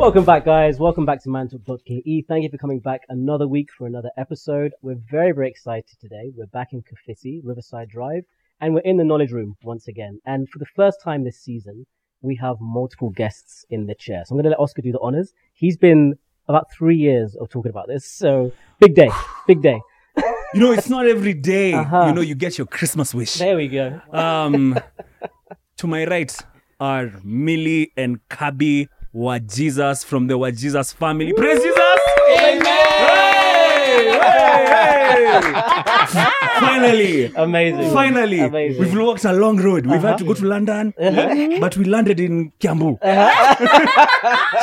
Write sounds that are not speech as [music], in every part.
Welcome back, guys. Welcome back to mantalk.ke. Thank you for coming back another week for another episode. We're very, very excited today. We're back in Kafisi, Riverside Drive, and we're in the knowledge room once again. And for the first time this season, we have multiple guests in the chair. So I'm going to let Oscar do the honors. He's been about three years of talking about this. So big day, big day. You know, it's not every day, [laughs] Uh-huh. you know, you get your Christmas wish. There we go. Um, to my right are Milly and Kabi Wajesus from the Wajesus family. Praise Jesus! Hey! Hey! Hey! Finally! Amazing. Finally, Amazing. we've walked a long road. We've had to Uh-huh. go to London, but we landed in Kiambu,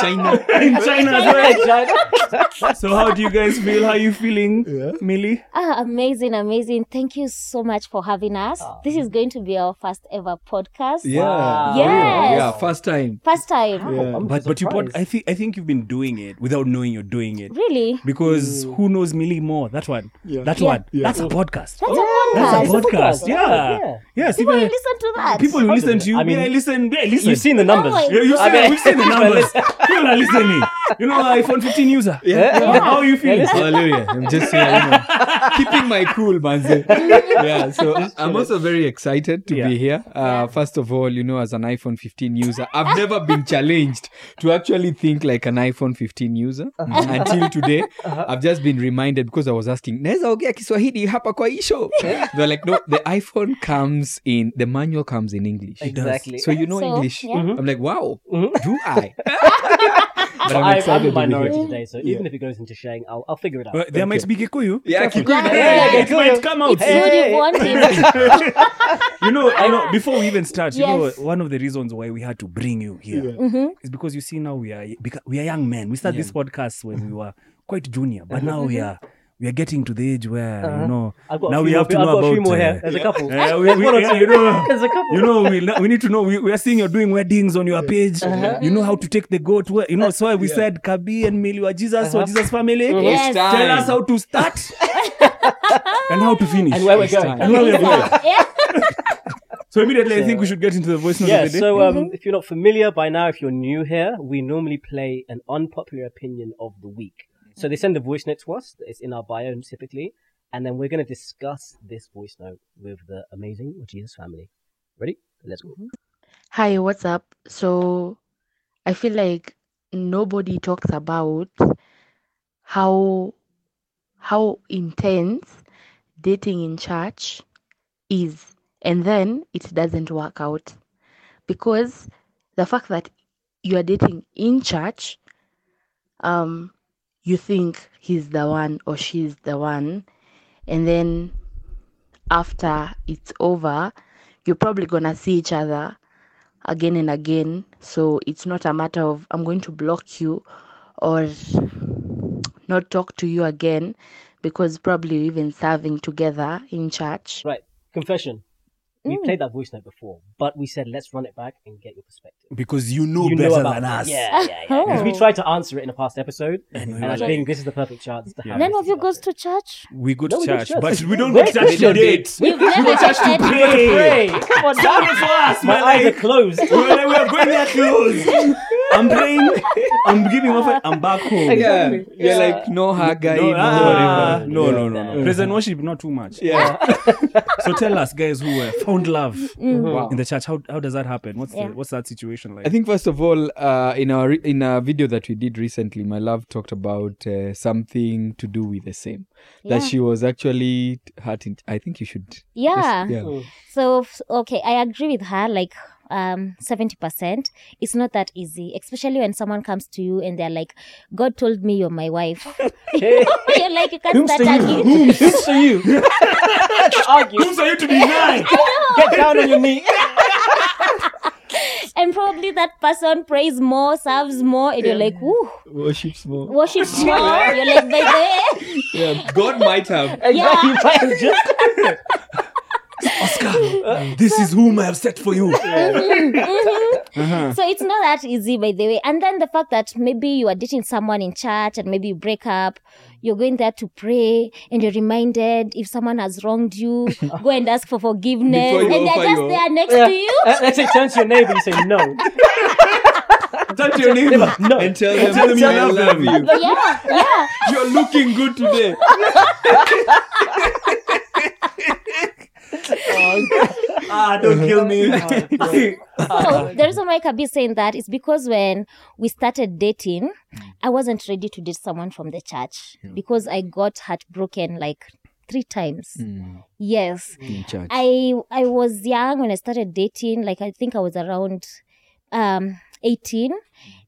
China. [laughs] in China as well. [laughs] China. So, how do you guys feel? How are you feeling, Milly? Ah, amazing, amazing. Thank you so much for having us. This is going to be our first ever podcast. Yeah. Wow. Yes. Yeah, first time. First time. Yeah. I'm But but you surprised. pod, I think I think you've been doing it without knowing you're doing it. Really? Because who knows Milly more? That one. Yeah. That Yeah. one. That's a podcast. That's Yeah, a That's podcast. a podcast. podcast. Yeah. Yeah. Yes. People even- listen to that. people will listen to you. I I mean, mean, I listen. I listen. You've seen the numbers. Oh, Yeah, you I see, mean- we've seen the [laughs] numbers. People are listening. You know, iPhone 15 user. Yeah. How are you feeling? Hallelujah. I'm just saying, you know, keeping my cool, manze. Yeah, so I'm also very excited to Yeah. be here. Uh, first of all, you know, as an iPhone 15 user, I've never been challenged to actually think like an iPhone 15 user until today. I've just been reminded because I was asking, naweza ongea Kiswahili hapa kwa hii show? [laughs] They're like, no, the iPhone comes in, the manual comes in English. Exactly. So you know So, English. yeah. I'm like, wow, Mhm. do I? [laughs] but So I'm I, I'm excited the to be minority today, so even if it goes into sharing, I'll, I'll figure it out. Uh, there might be Kikuyu. Yeah, Yeah, Kikuyu. yeah, it might come out. It's good Hey. you want [laughs] you know, you know, before we even start, you know, one of the reasons why we had to bring you here Mhm. is because you see now we are we are young men. We started this podcast when we were quite junior, but now we are we are getting to the age where Uh-huh. you know now we have more, to know got a about more here. uh, There's a couple. uh, we, we, There's one or two. you know, [laughs] There's a couple. you know, we, we need to know. We, we are seeing you're doing weddings on your page. Uh-huh. You know how to take the goat. Where, you know, so we said Kabi and Milly wa Jesus or Uh-huh. Jesus family. Yes. Tell us how to start [laughs] and how to finish. and where we're going. time. And where we're going. [laughs] Yeah. So immediately, I think we should get into the voice note Yeah, of the day. so um, if you're not familiar by now, if you're new here, we normally play an unpopular opinion of the week. So they send a voice note to us. It's in our bio typically. And then we're going to discuss this voice note with the amazing Jesus family. Ready? Let's go. Hi, what's up? So I feel like nobody talks about how how intense dating in church is and then it doesn't work out because the fact that you are dating in church um you think he's the one or she's the one and then after it's over you're probably gonna see each other again and again. So it's not a matter of I'm going to block you or not talk to you again because probably even serving together in church. Right. Confession. We Mm. played that voice note before, but we said let's run it back and get your perspective. because you know you better know about than it. us. Yeah, yeah, yeah. [laughs] Because we Oh. tried to answer it in a past episode, And we and were I like- think this is the perfect chance to have. None of you discussion. goes to church? We go to No, we go to church, church. but we don't Wait, go to church to don't date. You've never dated. Pray. Pray. Come on, Pray for us, My eyes are closed. we're, like, we're going there close. [laughs] I'm praying. I'm giving off. I'm back home. Yeah, you're Yeah. like no Haggai, No, no, ah, whatever. no, Yeah. no, no, no. Present worship, not too much. Yeah. So tell us, guys, who uh, found love Mm. Wow. in the church. How how does that happen? What's Yeah. the, what's that situation like? I think first of all, uh, in our re- in a video that we did recently, my love talked about uh, something to do with the same. That she was actually hurting. I think you should. Yeah. Yeah. Mm. So okay, I agree with her. Like um, seventy percent. It's not that easy, especially when someone comes to you and they're like, "God told me you're my wife." Hey. [laughs] [laughs] you're like, you can't Whom's start you? arguing. [laughs] Whom's to you? to argue. Who's are you to deny? Get down on your knee. and probably that person prays more, serves more, and you're like, "Woo, Worships more. worships more." You're like, "By the way." Yeah, God might have. Exactly. You might have just. Oscar, this is whom I have set for you. [laughs] Uh-huh. So it's not that easy, by the way. And then the fact that maybe you are dating someone in church and maybe you break up, you're going there to pray and you're reminded if someone has wronged you, [laughs] go and ask for forgiveness. Before And they're just your- there next Yeah. to you. Uh, Let's say turn to your neighbor and you say no. [laughs] Turn to your neighbor. No. and tell them, tell them you I love love them. you. yeah, yeah. You're looking good today. [laughs] ah, don't kill me. [laughs] [laughs] So the reason why Kabi is saying that is because when we started dating, I wasn't ready to date someone from the church because I got heartbroken like three times. Yes. In church. I I was young when I started dating. Like I think I was around um 18,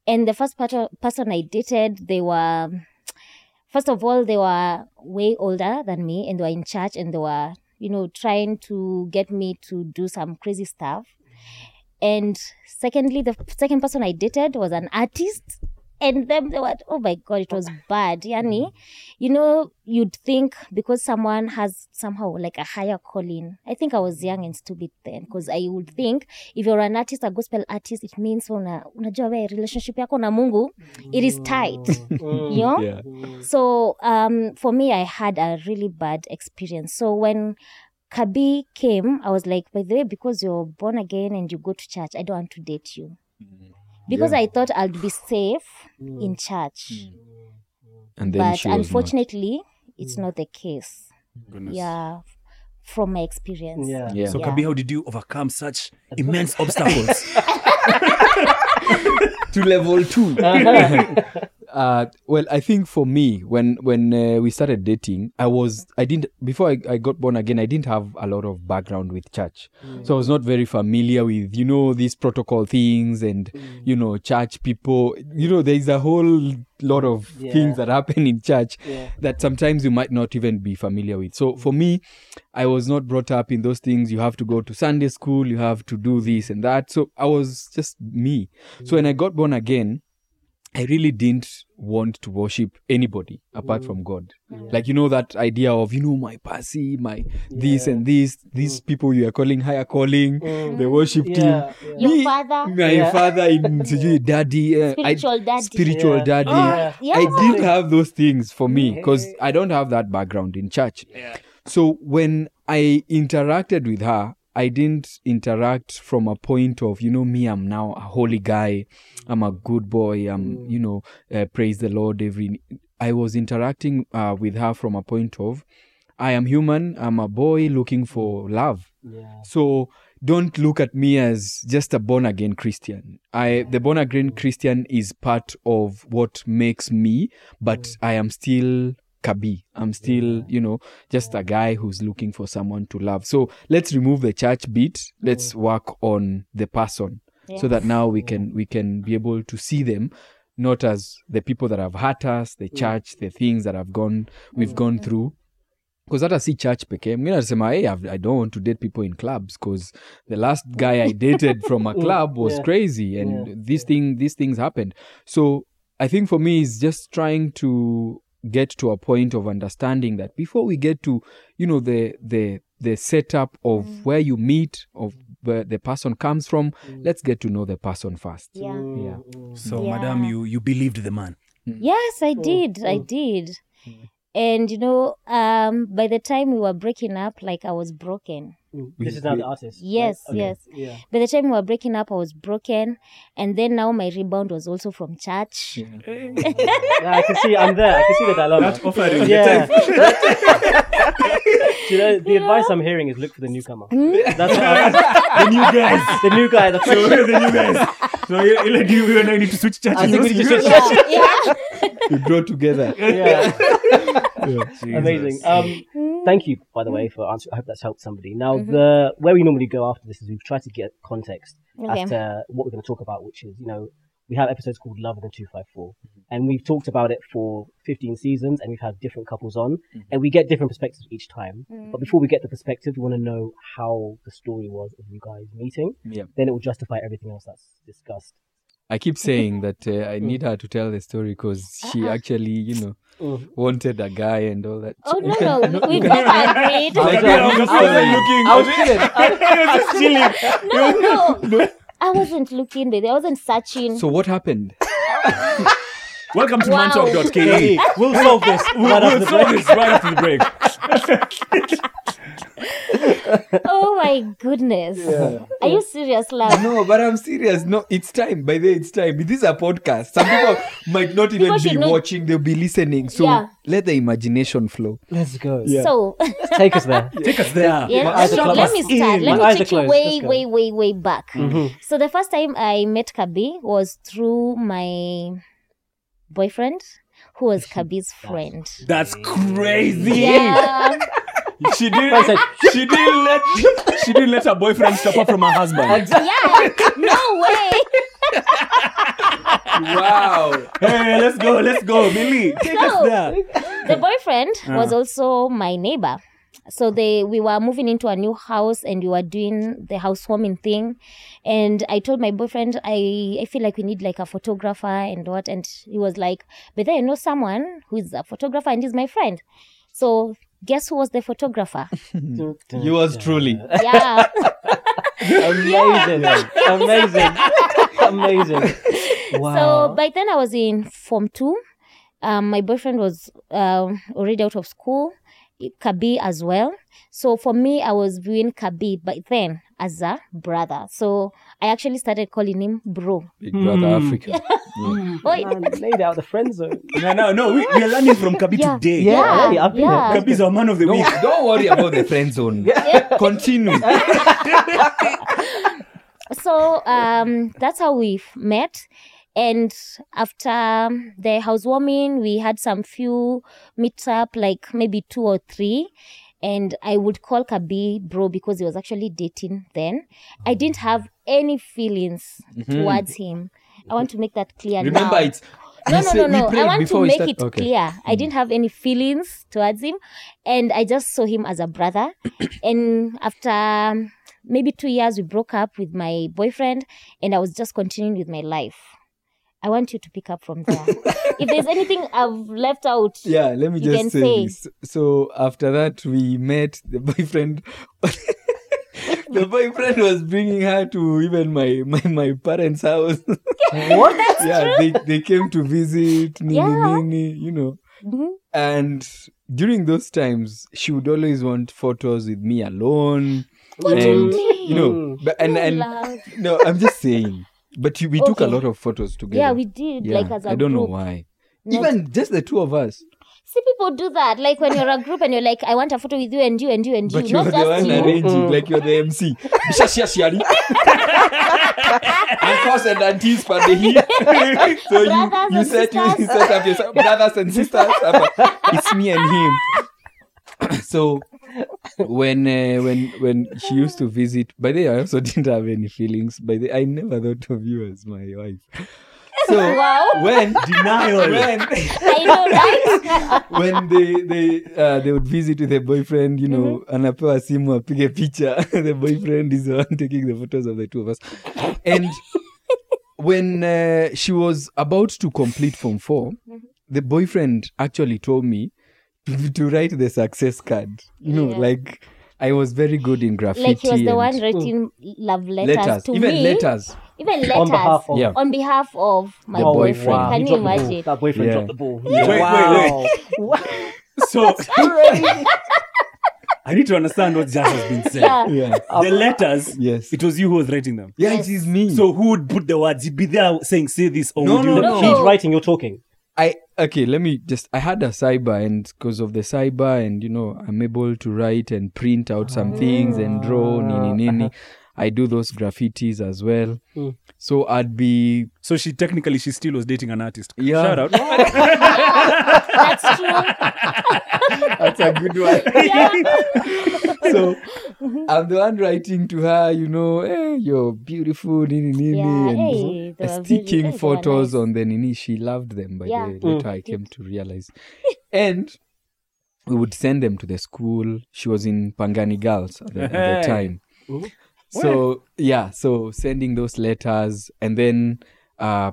and the first part person I dated, they were first of all they were way older than me, and they were in church, and they were you know trying to get me to do some crazy stuff. And secondly, the second person I dated was an artist. And then they were, oh my God, it was oh. bad. Yani, mm. you know, you'd think because someone has somehow like a higher calling. I think I was mm. young and stupid then because I would think if you're an artist, a gospel artist, it means una, unajua we relationship yako na Mungu, it is tight. [laughs] you oh, know? Yeah. So um, for me, I had a really bad experience. So when Kabi came, I was like, by the way, because you're born again and you go to church, I don't want to date you. Mm. Because I thought I'd be safe mm. in church. Mm. And then But she was not. unfortunately, it's mm. not the case. Yeah, from my experience. Yeah. Yeah. So, Yeah. Kabi, how did you overcome such immense obstacles? [laughs] [laughs] to level two. Uh-huh. [laughs] uh, well, I think for me, when when uh, we started dating, I was I didn't before I, I got born again. I didn't have a lot of background with church, so I was not very familiar with you know these protocol things and you know church people. You know, there is a whole lot of Yeah. things that happen in church Yeah. that sometimes you might not even be familiar with. So for me, I was not brought up in those things. You have to go to Sunday school, you have to do this and that. So I was just me. So when I got born again, I really didn't want to worship anybody apart mm. from God. Like you know that idea of you know my passy, my this and this, these mm. people you are calling higher calling, the mm. worship Yeah. team. yeah. Your Me, father, my Yeah. father in [laughs] sijui daddy, uh, I- spiritual daddy. spiritual Yeah. daddy. Oh, yeah. Yeah. I didn't have those things for me because I don't have that background in church. So when I interacted with her, I didn't interact from a point of, you know, me, I'm now a holy guy. I'm a good boy. I'm, you know, uh, praise the Lord every. I was interacting uh, with her from a point of, I am human. I'm a boy looking for love. Yeah. So don't look at me as just a born again Christian. I the born again Christian is part of what makes me, but I am still Kabi. I'm still, you know, just a guy who's looking for someone to love. So let's remove the church bit. Let's mm. work on the person so that now we can we can be able to see them not as the people that have hurt us, the mm. church, the things that have gone we've gone mm. through because hata si church pekee mngine anasema hey, I've- i don't want to date people in clubs because the last guy i dated from a [laughs] club was Yeah. crazy and Yeah. this thing these things happened so i think for me is just trying to get to a point of understanding that before we get to you know the the the setup of mm. where you meet of where the person comes from mm. let's get to know the person first Yeah. yeah So, Yeah. madam, you you believed the man. Mm. Yes, I oh, did. I oh. did. And you know, um, by the time we were breaking up, like I was broken. This is now the artist. Yes, right? Okay. yes. Yeah. By the time we were breaking up, I was broken, and then now my rebound was also from church. Yeah, I can see. I'm there. I can see the dilemma. That offering. Yeah. Do you know, the advice I'm hearing is look for the newcomer. Hmm? That's what [laughs] I, the new guys. the new guy. The So, [laughs] we're the new guys. So, you, you, you, you and I need to switch churches. I think we need to switch yeah, yeah. [laughs] we grow together yeah. [laughs] Jesus. Amazing. Um, thank you, by the way, for answering. I hope that's helped somebody. Now, mm-hmm. the where we normally go after this is we've tried to get context Okay. as to what we're going to talk about, which is you know we have episodes called Love and the Two Five Four, mm-hmm. and we've talked about it for 15 seasons, and we've had different couples on, mm-hmm. and we get different perspectives each time. Mm. But before we get the perspective, we want to know how the story was of you guys meeting. yeah Then it will justify everything else that's discussed. I keep [laughs] saying that uh, I need her to tell the story because she actually, you know, [laughs] Mm. wanted a guy and all that. Oh no, no, we've never agreed. Like, I was [laughs] I'm just- just I was looking. I was chilling. I- No, no, I wasn't looking, baby. I wasn't searching. So what happened? Welcome to Wow. mantalk.ke. We'll solve this [laughs] We'll, right after we'll the solve break. this right after the break. [laughs] oh my goodness. Are you serious, love? No, but I'm serious. No, it's time. By the way, it's time. This is a podcast. Some people [laughs] might not even People be should know- watching, they'll be listening. So Yeah. let the imagination flow. Let's go. So, Take us there. Take us there. yeah, My let, me, are let closed. me start. In. Let me take you way, way, way, way back. Mhm. So the first time I met Kabi was through my boyfriend, who was Kabi's friend. That's crazy. Yeah. [laughs] She didn't. sec. She didn't let. She didn't let her boyfriend stop her from her husband. [laughs] yeah. No way. Wow. hey, let's go. Let's go, Milly. Take us there. The boyfriend was Uh. also my neighbor. So they we were moving into a new house and we were doing the housewarming thing. And I told my boyfriend I, I feel like we need like a photographer and what and he was like, But then I know someone who is a photographer and he's my friend. So guess who was the photographer? [laughs] You was truly. [laughs] yeah. Amazing. [laughs] Amazing. Amazing. Wow. So by then I was in Form 2. Um, my boyfriend was um, already out of school, Kabi as well. So for me, I was viewing Kabi by then as a brother. So I actually started calling him bro. Big brother Hmm. Africa. [laughs] Oi. Man, laid out the friend zone. No, no, no. We, we are learning from Kabi Yeah. today. Yeah, Yeah, hey, I've been yeah. there. Kabi is our man of the No, week. don't worry about the friend zone. [laughs] Continue. [laughs] So um, that's how we met. And after the housewarming, we had some few meets up, like maybe two or three. And I would call Kabi bro because he was actually dating then. I didn't have any feelings towards him. I want to make that clear Remember, now. it's. no, no, no, no. I want to make it okay. clear. I didn't have any feelings towards him, and I just saw him as a brother. [coughs] and after um, maybe two years, we broke up with my boyfriend, and I was just continuing with my life. I want you to pick up from there. if there's anything I've left out, [laughs] Yeah, let me just say, say. this. So after that, we met the boyfriend. [laughs] the boyfriend was bringing her to even my my, my parents' house. [laughs] What? yeah, they they came to visit. Nini, Yeah. nini, you know. Mhm. And during those times, she would always want photos with me alone. What do you mean? you know, but and and no, I'm just saying. But you, we took a Okay. lot of photos together. yeah, we did Yeah, like as a I don't group. know why. Not- Even just the two of us. See, people do that. Like when you're a group and you're like, I want a photo with you and you and you and you. But you Not were the just one you. arranging, like you're the MC. [laughs] Bisha shia shiari. Uncles and aunties for the heat. So you, Brothers you and set you, sisters. set up your brothers and sisters. [laughs] It's me and him. So when uh, when when she used to visit, by the way, I also [laughs] didn't have any feelings. By the I never thought of you as my wife. So [laughs] Wow. when Denial. when [laughs] I know, right? when they they uh, they would visit with their boyfriend, you know, anapewa simu apige picha. the boyfriend is the one taking the photos of the two of us. And when uh, she was about to complete Form 4, the boyfriend actually told me to, [laughs] to write the success card. You know, Yeah. like I was very good in graffiti. like he was the one writing oh. love letters, letters, to even me. letters. Even letters On behalf of. Yeah. on behalf of my The boyfriend. boyfriend. Can He you dropped the imagine? That boyfriend Yeah. dropped the ball. Wait, wait, wow. [laughs] So [laughs] I need to understand what just has been said. Yeah. Yeah. The letters, Yes. it was you who was writing them. Yeah, Yes. it is me. So who would put the words? You'd be there saying, say this, or No, would no, let- no. He's writing, you're talking. I okay, let me just I had a cyber and because of the cyber and you know I'm able to write and print out some things and draw nini nini. I do those graffitis as well. Mm. So I'd be So she technically she still was dating an artist. Yeah. Shout out. [laughs] That's true. [laughs] that's a good one. so I'm the one writing to her, you know, hey, you're beautiful, nini nini Yeah, and hey, they uh, sticking really- hey, they photos nice. on the nini. She loved them by Yeah. the Mm. later I came to realize. and we would send them to the school. She was in Pangani Girls at the, at the time. Mhm. So yeah, so sending those letters and then uh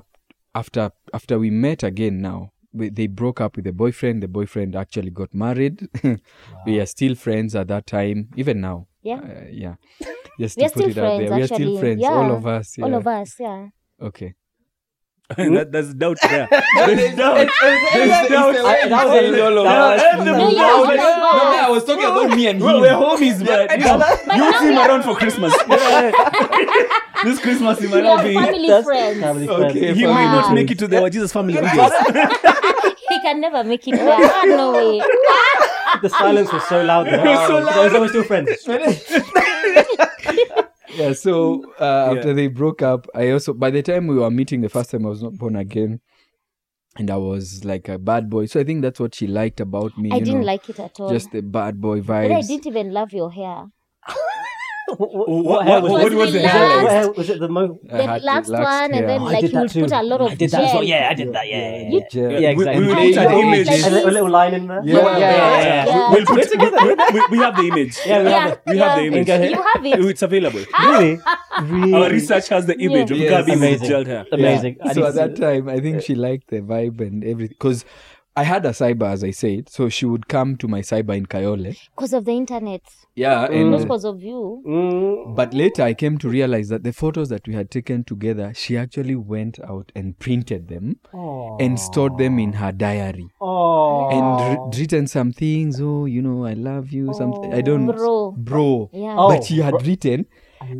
after after we met again now we, they broke up with the boyfriend the boyfriend actually got married [laughs] we are still friends at that time even now Yeah. uh, yeah [laughs] just We to are put still it out there friends, we are still actually. friends all of us yeah. All of us, yeah. okay [laughs] that, there's doubt there. There's doubt. There's doubt. That was a- yeah, I was- but- I was talking about me and Well, him. we're homies, but you know, you see him around for Christmas. [laughs] this Christmas, he might not be. family That's friends. family Okay. He family may not make it to the Jesus family videos. [laughs] he can never make it there. Ah, no way. The silence was so loud. There. was so So so we're still friends. Yeah so uh, after Yeah. they broke up i also by the time we were meeting the first time i was not born again and i was like a bad boy so i think that's what she liked about me I you didn't know, like it at all. just the bad boy but I didn't even love your hair. [laughs] What, what, What- hair what- was what it? was the Was it- hair? Was it the mo? The had last one, hair. and then like you would too. put a lot of I did that as well. gel. Yeah, I did that. Yeah, yeah, yeah. Gel. Yeah, We- exactly. we will And put an they- image. a a little line in there. Yeah, yeah, yeah. yeah. Yeah. We'll put, we, we, we have the image. Yeah, we Yeah, have it. We have the image. You have it. It's available. [laughs] Really? Really? Our research has the image of Yes. Kabi with Amazing. gelled hair. Amazing. I so at that time i think she liked the vibe and everything because i had a cyber as i said so she would come to my cyber in kayole Because of the internet. yeah Not and because of you. Mm. But later I came to realize that the photos that we had taken together, she actually went out and printed them and stored them in her diary Oh. and wr- written some things. Oh, you know, I love you. Something I don't, Bro. bro. Yeah. Oh. But she had written,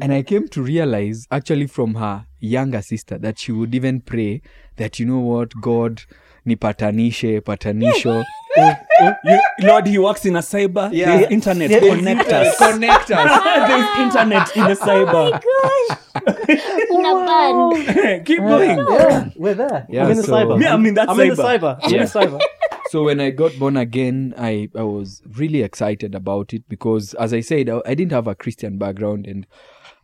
and I came to realize actually from her younger sister that she would even pray that you know what, God, nipatanishe, patanisho. [laughs] Oh, oh, you, Lord, he works in a cyber. Yeah. There's internet. Yeah. Connect us. Connect us. There's internet in the cyber. Una [laughs] ban. [laughs] Keep going. Yeah, we're there. Yeah, I'm in the so- cyber. Yeah, I'm in that I'm in the cyber. cyber. I'm in the cyber. so when I got born again, I, I was really excited about it because, as I said, I, I didn't have a Christian background and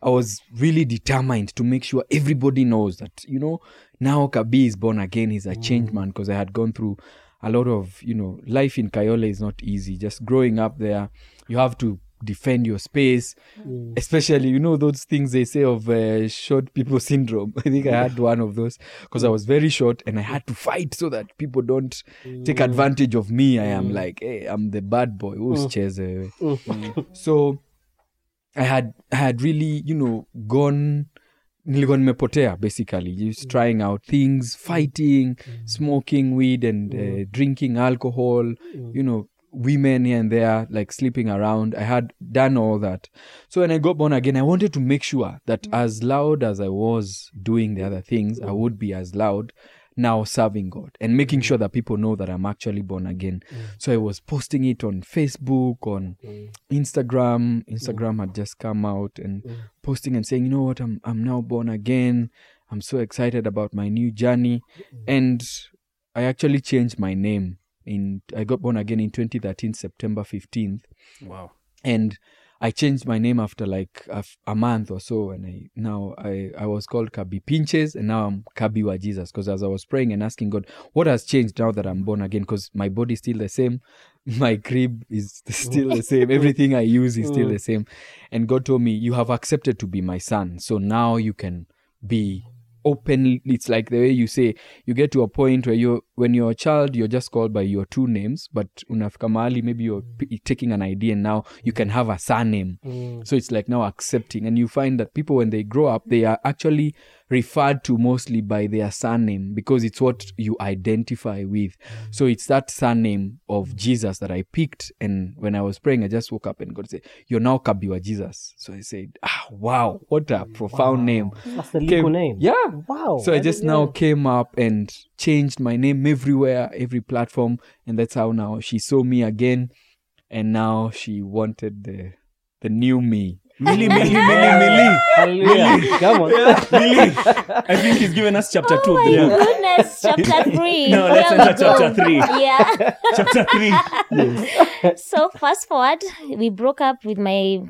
I was really determined to make sure everybody knows that, you know, now Kabi is born again. He's a changed man because I had gone through a lot of, you know, life in Kayole is not easy. Just growing up there, you have to defend your space, mm. especially, you know, those things they say of uh, short people [laughs] syndrome. I think I mm. had one of those because I mm. was very short and I had to fight so that people don't take advantage of me. I am like, hey, I'm the bad boy who's chase away. So I had I had really, you know, gone nilikuwa nimepotea basically. Just trying out things fighting smoking weed and uh, drinking alcohol you know women here and there like sleeping around. I had done all that. So when i got born again i wanted to make sure that as loud as i was doing the other things i would be as loud now serving god and making mm. sure that people know that i'm actually born again. Mm. So i was posting it on facebook on mm. instagram. Instagram had just come out and posting and saying you know what? I'm i'm now born again. I'm so excited about my new journey. And i actually changed my name in i got born again in 2013 september 15th Wow. and I changed my name after like a, month or so, and I now I I was called Kabi Pinches, and now I'm Kabi wa Jesus. Because as I was praying and asking God, what has changed now that I'm born again? Because my body is still the same, [laughs] my crib is [laughs] still the same, everything I use is still the same, and God told me, you have accepted to be my son, so now you can be openly it's like the way you say you get to a point where you when you're a child you're just called by your two names but unafika mahali maybe you're mm. p- taking an idea and now you can have a surname. Mm. So it's like now accepting and you find that people when they grow up they are actually referred to mostly by their surname because it's what you identify with. Mm. So it's that surname of jesus that i picked and when i was praying i just woke up and god said you're now kabi wa jesus. So i said ah wow what a profound name. That's the legal Came- name. yeah. Wow. so I just now came up and changed my name everywhere, every platform, and that's how now she saw me again, and now she wanted the the new me. Milly, [laughs] Milly, Milly, Milly. Hallelujah. Come on. Milly. [laughs] I think he's given us chapter two Oh of my the book. goodness, chapter [laughs] three. No, let's Where enter chapter three. Yeah. Chapter three. so fast forward, we broke up with my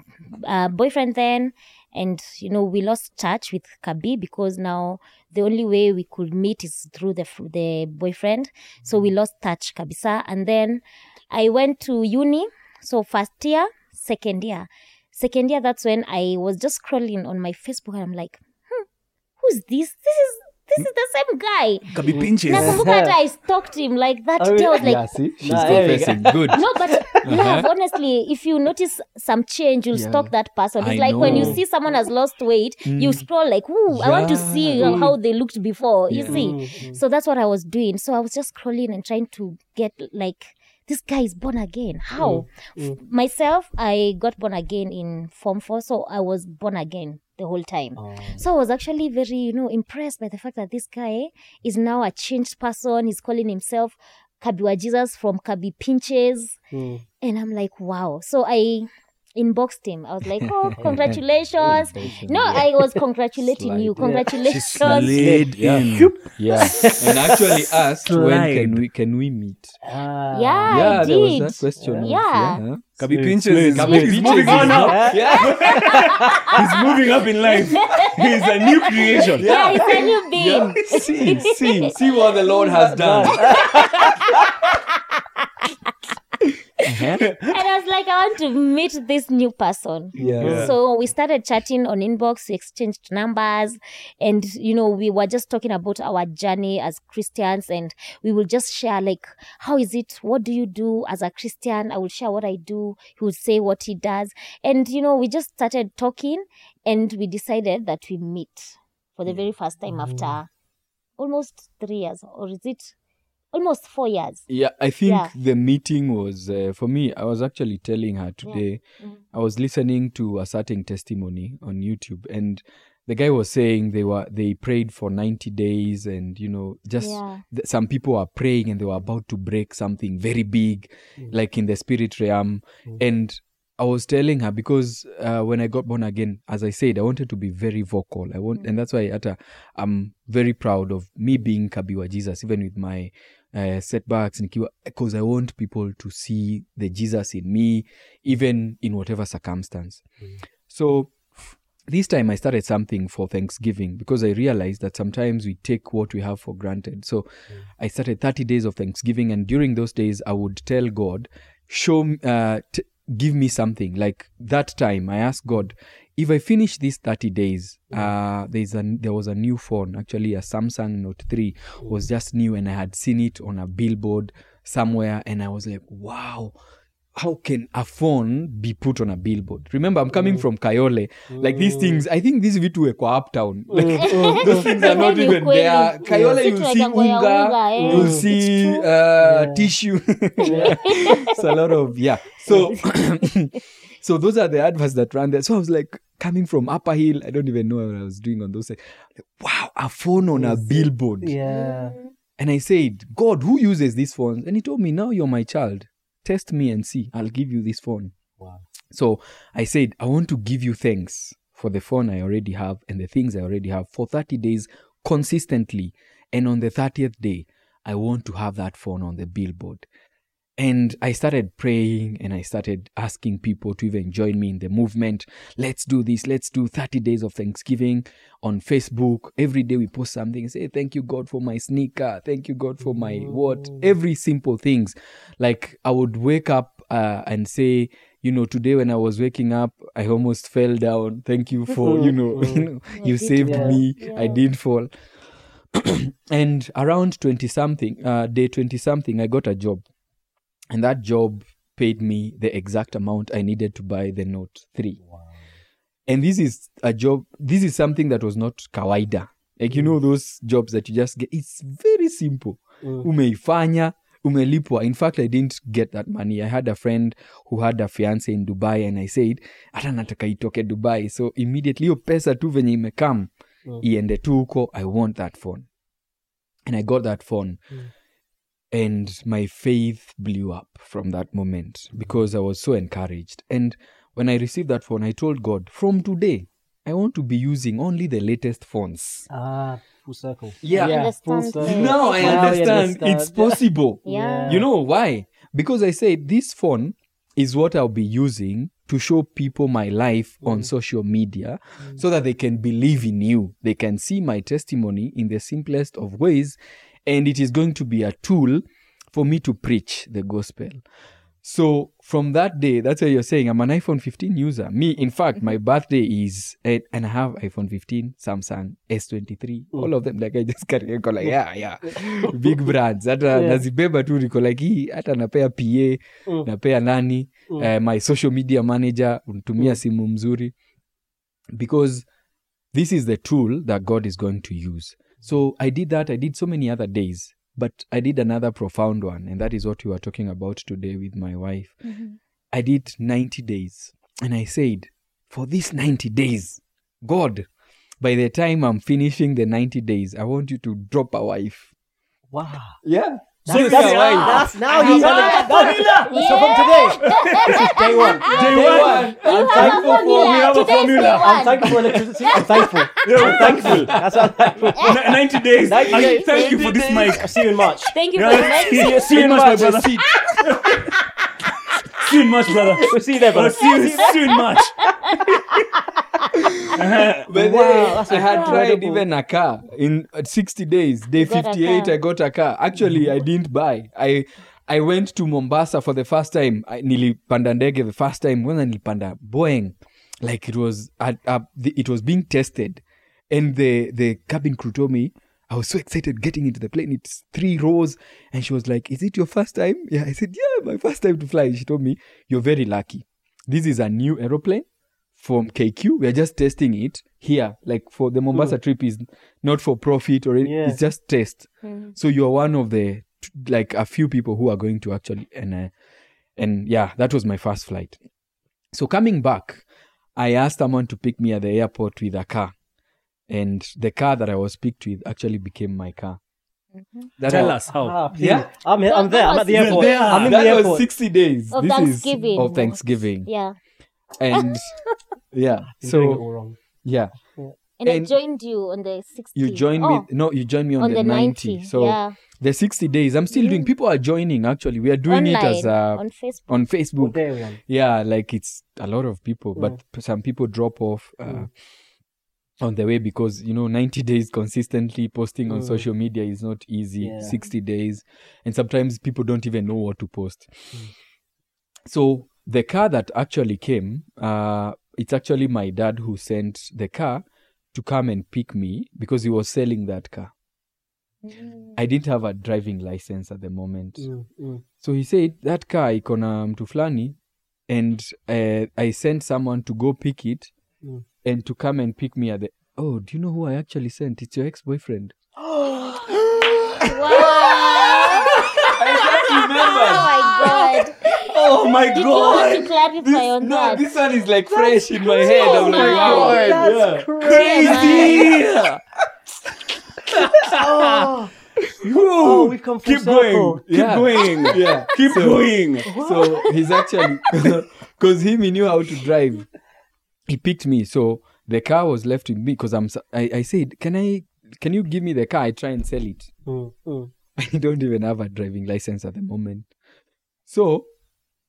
uh, boyfriend then, and you know we lost touch with Kabi because now the only way we could meet is through the the boyfriend. So we lost touch, kabisa. And then I went to uni. So first year, second year, second year. That's when I was just scrolling on my Facebook, and I'm like, hmm, who's this? This is this is the same guy. Kabi mm-hmm. pinches. nakumbuka hata i stalked him like that Oh, day I was like yeah, see, she's Nah, there we confessing. Good. no but uh-huh. love honestly if you notice some change you'll Yeah. stalk that person. It's I like when you see someone has lost weight mm. you scroll like ooh i want to see Yeah. how they looked before you Yeah. see. Mm-hmm. So that's what i was doing. So i was just scrolling and trying to get like this guy is born again. How? Mm. F- myself i got born again in form 4 so i was born again the whole time Oh. so I was actually very, you know, impressed by the fact that this guy is now a changed person. He's calling himself Kabi wa Jesus from Kabi Pinches. Mm. And I'm like, wow. So I inboxed him. I was like, [laughs] oh, congratulations. No, I was congratulating you. Slide. Yeah. Congratulations. She slid [laughs] Yeah. in. Yeah, [laughs] and actually asked when can we can we meet? Ah. Yeah, yeah, I there was that question. of- Yeah. yeah. Kabi Smooth, pinches. smooth, is- smooth. He's moving on now. Yeah. He's moving up in life. He's a new creation. Yeah, it's a new being. see, see, see what the Lord has done. Uh-huh. [laughs] And I was like, I want to meet this new person. Yeah. So we started chatting on inbox, we exchanged numbers, and you know, we were just talking about our journey as Christians, and we will just share like, how is it? What do you do as a Christian? I will share what I do. He would say what he does, and you know, we just started talking, and we decided that we meet for the very first time after almost three years, or is it almost four years? Yeah, I think Yeah. the meeting was uh, for me. I was actually telling her today. Mhm. I was listening to a certain testimony on YouTube, and the guy was saying they were they prayed for ninety days, and you know, just Yeah. th- some people are praying and they were about to break something very big, like in the spirit realm, and. I was telling her because uh, when I got born again, as I said, I wanted to be very vocal. I want, and that's why at a, I'm very proud of me being Kabi wa Jesus, even with my uh, setbacks because I want people to see the Jesus in me, even in whatever circumstance. So this time I started something for Thanksgiving because I realized that sometimes we take what we have for granted. So I started 30 days of Thanksgiving, and during those days, I would tell God, show me, uh, t- give me something. Like that time, I asked God, if I finish these 30 days, uh, there's a, there was a new phone, actually a Samsung Note 3 was just new, and I had seen it on a billboard somewhere, and I was like, wow. How can a phone be put on a billboard? Remember, I'm coming from Kayole. Like these things, I think these vitu were uptown. Like [laughs] those things are not even there. Kayole, you'll see unga, eh. you'll see uh, tissue. [laughs] it's a lot of yeah. So, [laughs] so those are the adverts that run there. So I was like coming from Upper Hill. I don't even know what I was doing on those. Like, wow, a phone on a billboard. Yeah. Mm-hmm. And I said, God, who uses these phones? And he told me, now you're my child. Test me and see. I'll give you this phone. Wow. So I said, I want to give you thanks for the phone I already have and the things I already have for 30 days consistently. And on the 30th day, I want to have that phone on the billboard. And I started praying and I started asking people to even join me in the movement. Let's do this. Let's do 30 days of Thanksgiving on Facebook. Every day we post something say, Thank you, God, for my sneaker. Thank you, God, for my what? Every simple things. Like I would wake up uh, and say, you know, today when I was waking up, I almost fell down. Thank you for, you know, [laughs] [laughs] you, know, you saved Yeah. me. I didn't fall. [clears throat] and around 20 something, uh, day 20 something, I got a job. And that job paid me the exact amount I needed to buy the Note 3. And this is a job, this is something that was not kawaida. Like, you know, those jobs that you just get, it's very simple. Umeifanya, umelipwa. In fact, I didn't get that money. I had a friend who had a fiance in Dubai and I said, hata nataka itoke Dubai. So immediately hiyo pesa tu venye imekam, iende tu huko, I want that phone. And I got that phone. And my faith blew up from that moment because I was so encouraged. And when I received that phone, I told God, from today, I want to be using only the latest phones. Ah, full circle. Yeah. full Understand circle. Now I Now you understand it's possible. Yeah. You know why? Because I said this phone is what I'll be using to show people my life on social media so that they can believe in you. They can see my testimony in the simplest of ways, and it is going to be a tool for me to preach the gospel. So from that day, that's why you're saying I'm an iPhone 15 user. Me, in fact, my birthday is eh, and I have iPhone 15, Samsung S23, all of them. Like I just carry niko like yeah, yeah, [laughs] big brands. Hata Yeah. nazibeba tu niko like hii hata napea PA, Mm. napea nani, Mm. eh, my social media manager unitumia Mm. simu mzuri because this is the tool that God is going to use. So I did that. I did so many other days, but I did another profound one, and that is what we were talking about today with my wife. Mm-hmm. I did 90 days, and I said, for these 90 days, God, by the time I'm finishing the 90 days, I want you to drop a wife. Wow. Yeah. That's, Give that's, me a that's now he's on the So from today, [laughs] this is day one. Day one. I'm thankful for formula. we have a formula. I'm thankful for electricity. I'm thankful. [laughs] I'm thankful. That's what I'm thankful. 90 days. 90 And days. Thank you for this mic. See you in March. Thank you Yeah, for the next. see you, see you in March, my brother. [laughs] Seat. See you in March, brother. We'll see you there, I'll brother. see you, see you in March. [laughs] Uh-huh. But Wow, then I had tried even a car in uh, 60 days. Day got 58, car. I got a car. Actually, I didn't buy. I I went to Mombasa for the first time. I, nilipanda ndege the first time. When I nilipanda Boeing, like it was at, uh, the, it was being tested, and the the cabin crew told me. I was so excited getting into the plane. It's three rows. And she was like, Is it your first time? [laughs] Yeah. I said, Yeah, my first time to fly. She told me, You're very lucky. This is a new aeroplane from KQ. We are just testing it here. Like for the Mombasa trip is not for profit or any- Yeah. it's just test. Mhm. So you are one of the like a few people who are going to actually and uh, and yeah, that was my first flight. So coming back, I asked someone to pick me at the airport with a car, and the car that I was picked with actually became my car. That Tell I- us how. Ah. Yeah. I'm, here, I'm there. I'm at the You're airport. there. I'm in that the was 60 days Of This is Thanksgiving. of Thanksgiving. Yeah. And [laughs] yeah, You're doing it so all wrong. yeah, And, I joined you on the 60. you joined oh, me. No, you joined me on, on the, the 90. 90. So yeah. the 60 days, I'm still doing. People are joining. Actually, we are doing Online, it as uh, on Facebook. on Facebook. day are? Yeah, like it's a lot of people, but Mm. some people drop off uh, on the way because you know 90 days consistently posting on Mm. social media is not easy. Yeah. 60 days, and sometimes people don't even know what to post. Mm. So the car that actually came, uh, it's actually my dad who sent the car to come and pick me because he was selling that car. Mm. I didn't have a driving license at the moment. Mm, mm. So he said that car iko na mtu fulani and uh, I sent someone to go pick it Mm. And to come and pick me at the Oh, do you know who I actually sent? It's your ex-boyfriend. [gasps] Wow. I Oh my god. Oh my Did you want to god. clarify on no, that? this one is like fresh in my head. I'm like, Oh, wow. That's yeah. crazy. [laughs] oh, oh, we've come full Keep circle. going. Keep Yeah. going. Yeah. Keep So- going. So he's actually [laughs] because him he knew how to drive. He picked me, so the car was left with me because I'm. s- I, I said, "Can I? Can you give me the car? I try and sell it." Mm, mm. [laughs] I don't even have a driving license at the moment. So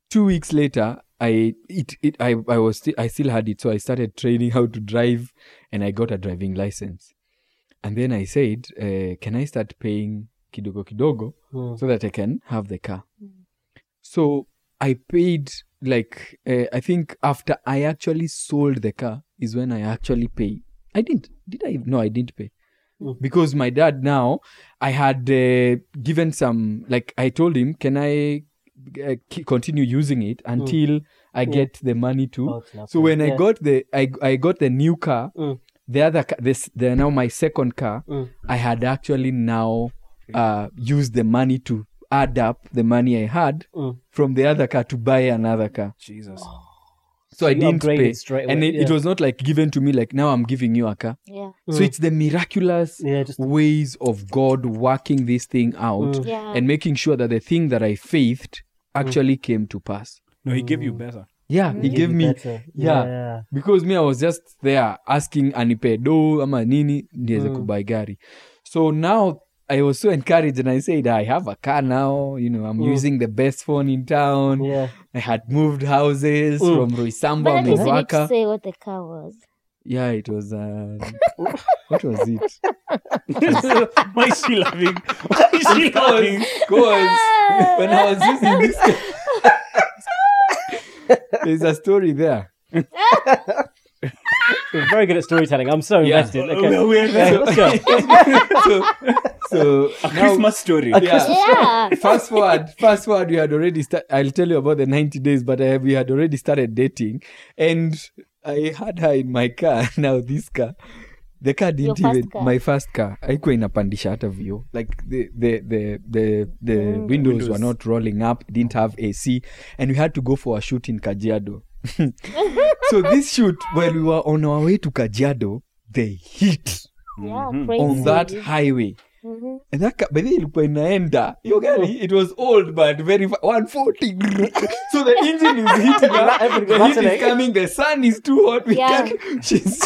two weeks later, I it, it I I was still I still had it, so I started training how to drive, and I got a driving license. And then I said, uh, "Can I start paying kidogo kidogo Mm. so that I can have the car?" So I paid like uh, I think after I actually sold the car is when I actually pay. I didn't. Did I? No, I didn't pay Mm. because my dad now I had uh, given some like I told him, can I uh, continue using it until I Mm. get the money to? Oh, So when I got the I I got the new car, Mm. the other car, this the now my second car, Mm. I had actually now uh used the money to add up the money I had Mm. from the other car to buy another car. Jesus. So I didn't pay, straight and away, it, it yeah. was not like given to me like now I'm giving you a car. Yeah. So Mm. it's the miraculous yeah, just ways of God working this thing out Mm. Yeah. and making sure that the thing that I faithed actually came to pass. No, he gave you better. Yeah, he give gave me better. yeah. yeah. because me I was just there asking anipe do ama nini ndiweze Mm. kubuy gari. So now I was so encouraged and I said I have a car now, you know, I'm Mm. using the best phone in town. Yeah. I had moved houses Mm. from But Roysambu, at least you need to say what the car was. Yeah, it was uh, [laughs] what was it? [laughs] Why is she laughing? Why is she laughing? Because [laughs] when I was using this there's a story there. You're very good at storytelling. I'm so Yeah. invested. Okay. well, we're Yeah, there. let's go. [laughs] so, so A now- Christmas story. [laughs] yeah. Yeah. fast forward, fast forward. We had already start. I'll tell you about the ninety days, but I, we had already started dating, and I had her in my car. [laughs] Now this car, the car didn't Your first even car. my first car. Haikuwa inapandisha hata view. Like the the the the the Mm. windows, were not rolling up. Didn't have AC, and we had to go for a shoot in Kajiado. So this shoot, while we were on our way to Kajiado, the heat Yeah, on that highway. Mhm. and that car, by the ilikuwa inaenda hiyo gari it was old but very fa- [laughs] 140 so the engine is hitting up the heat is coming. The sun is too hot. We Yeah. can't [laughs] she's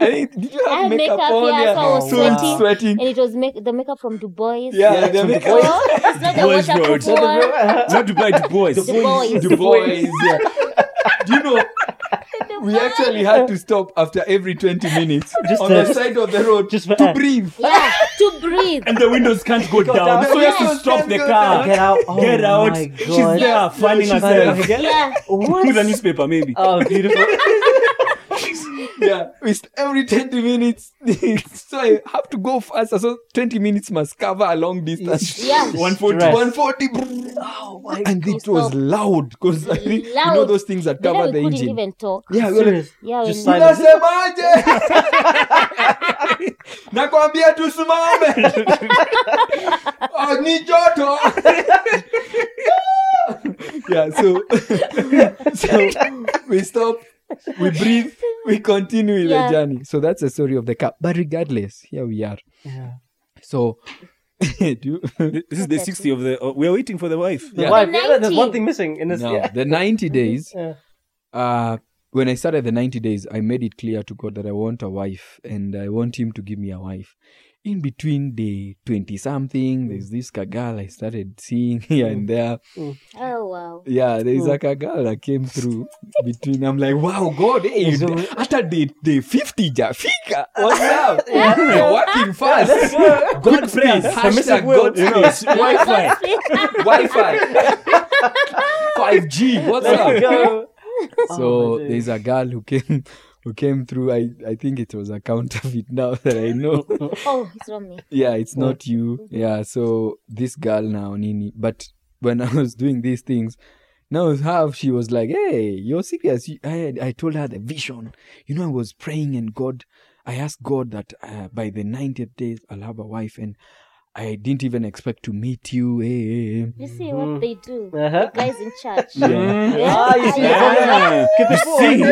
I think did you have makeup, makeup, on? yeah, so was so sweating. And it was make the makeup from Du Bois. yeah, Yeah, the makeup. [laughs] It's not the Boys waterproof Road. one. Not to buy the boys. The boys. the boys yeah do you know we actually had to stop after every 20 minutes [laughs] Just on to- the side of the road just to air. breathe Yeah, to breathe. And the windows can't go down. down. So you have to stop the go car. Get out. Oh Get out. My She's God. there ah, finding She's herself. [laughs] Yeah. What? With a newspaper, maybe. Oh, beautiful. [laughs] [laughs] yeah, we st- every 20 minutes. [laughs] so I have to go faster. So 20 minutes must cover a long distance. [laughs] Yeah. 140. Stress. 140. Oh my And it was Stop. loud because I think you know those things that cover we the couldn't engine. even talk. Yeah, we were like, Serious. Yeah, Just when- silent. unasemaje? nakwambia tusimame oh, ni joto yeah so so we stop we breathe we continue Yeah. the journey so that's the story of the cup. but regardless here we are Yeah. so [laughs] do you, This is the 60 of the. Uh, we're waiting for the wife. The Yeah. wife, The yeah, there's one thing missing in this. no, Yeah. the 90 [laughs] days Yeah. uh when I started the 90 days, I made it clear to God that I want a wife and I want Him to give me a wife. In between the 20 something, mm. there's this girl I started seeing [laughs] here and mm. there. Mm. Oh, wow. Yeah, there's like a girl that came through between. I'm like, wow, God, hey, So- after the, the 50 jafika, what's [laughs] up? [laughs] You're working fast. God prayers. speed, Permissive hashtag God you know, speed. Wi-Fi. Wi-Fi. 5G, what's There up? go. so Oh, there's a girl who came who came through i i think it was a counterfeit now [laughs] that i know. [laughs] Oh, it's not me. yeah it's not you. Yeah so this girl now nini but when [laughs] i was doing these things now how she was like hey you're serious? You- i i told her the vision. You know i was praying and god i asked god that uh, by the 90th days i'll have a wife and i didn't even expect to meet you hey, hey, hey. You see what they do. Uh-huh. Guys in church. [laughs] Yeah. Ah, you see, Yeah. Keep it You see?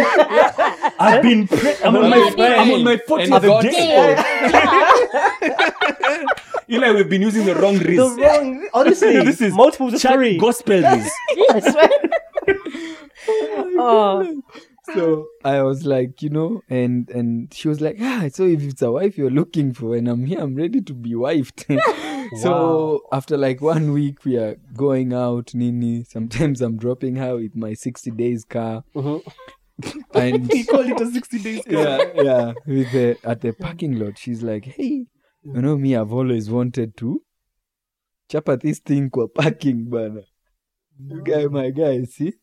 [laughs] I've been. Pre- I'm on my. I've been- I'm on my And 40th God day. Yeah. [laughs] Eli, we've been using the wrong The wrist. wrong, honestly, This is multiple of Chat gospel is. I swear. oh, so I was like, you know, and and she was like, ah, so if it's a wife you're looking for, and I'm here, I'm ready to be wifed. [laughs] so after like one week, we are going out, Nini. Sometimes I'm dropping her with my 60 days car, Mhm. [laughs] and [laughs] He called it a 60 days. car. yeah, yeah, with the at the parking lot, she's like, hey, you know me, I've always wanted to chapa this thing kwa parking, bana. You guy, my guy, see,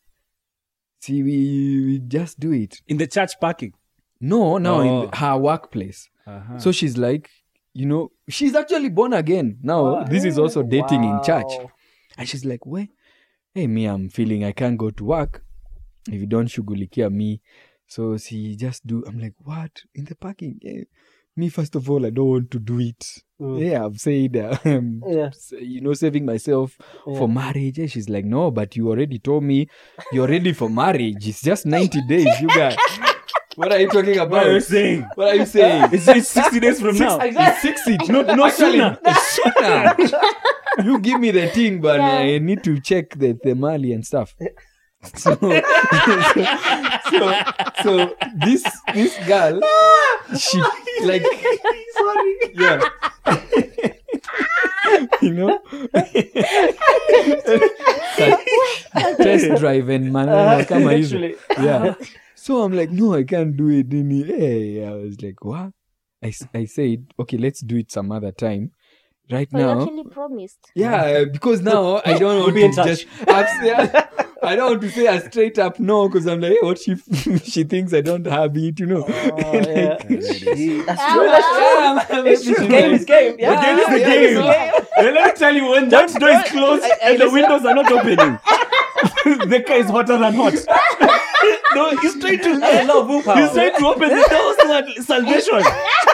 see, we we just do it. In the church parking. No, no, Oh. in her workplace. Uh-huh. So she's like, you know, she's actually born again. Now, this is also dating in church. And she's like, wait, hey, me, I'm feeling I can't go to work if you don't shugulikia me. So she just do, I'm like, what? In the parking? Eh, Me, first of all, I don't want to do it. Mm. Yeah, I've said, um, Yeah. [laughs] you know, saving myself Yeah. for marriage. And she's like, no, but you already told me you're ready for marriage. It's just 90 days, you guys. [laughs] What are you talking about? What are you saying? What are you saying? It's, it's 60 days from now. It's 60. No, no Actually, sooner. [laughs] sooner. you give me the thing, but Yeah. I need to check the themali and stuff. So, [laughs] so, so this this girl, she like, yeah, [laughs] you know, [laughs] test driving man maneno kama hizo. Literally. Yeah. So I'm like, no, I can't do it. And he- hey, I was like, what? I, I said, okay, let's do it some other time. Right But you now, actually promised. yeah, uh, because now I don't want be in to touch. just. I've, yeah, I don't want to say a straight up no because I'm like, hey, what she [laughs] she thinks I don't have it, you know. Oh, [laughs] yeah. [laughs] That's true. That's true. It's true. Game is game. Yeah. The game is the Yeah, game. it's Hey, let me tell you, when that door is closed I- I and the listen- windows are not opening, the car is hotter than hot. no, he's trying to. That's a lot of. He's trying to open the doors to salvation.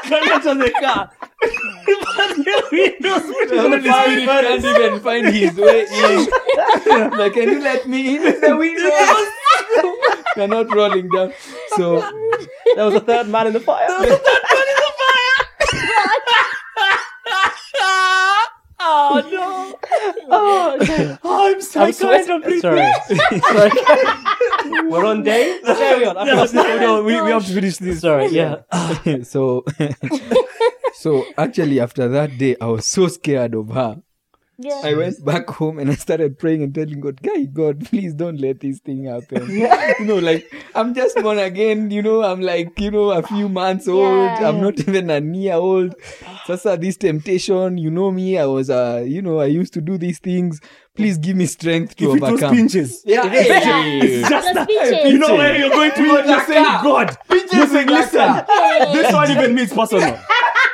Can't enter the car. The Spirit can't even find his way in. like, can you let me in the window? They're not rolling down. So There was a third man in the fire. There was a oh no! Oh, okay. I'm so I'm so sorry. sorry. We're on day. Carry on. No, the- no, no, we, we have to finish this. Sorry. Yeah. so so actually after that day I was so scared of her. Yeah. I went back home and I started praying and telling God, Guy, God, please don't let this thing happen. [laughs] you know, like I'm just born again, you know, I'm like, you know, a few months old. Yeah. I'm not even a year old. Sasa this temptation, you know me, I was uh, you know, I used to do these things. Please give me strength to If it was overcome. pinches. yeah, Yeah. hey. Just The a- pinches. you know where you're going to go, you're saying, God, you're saying, listen, this one even means personal.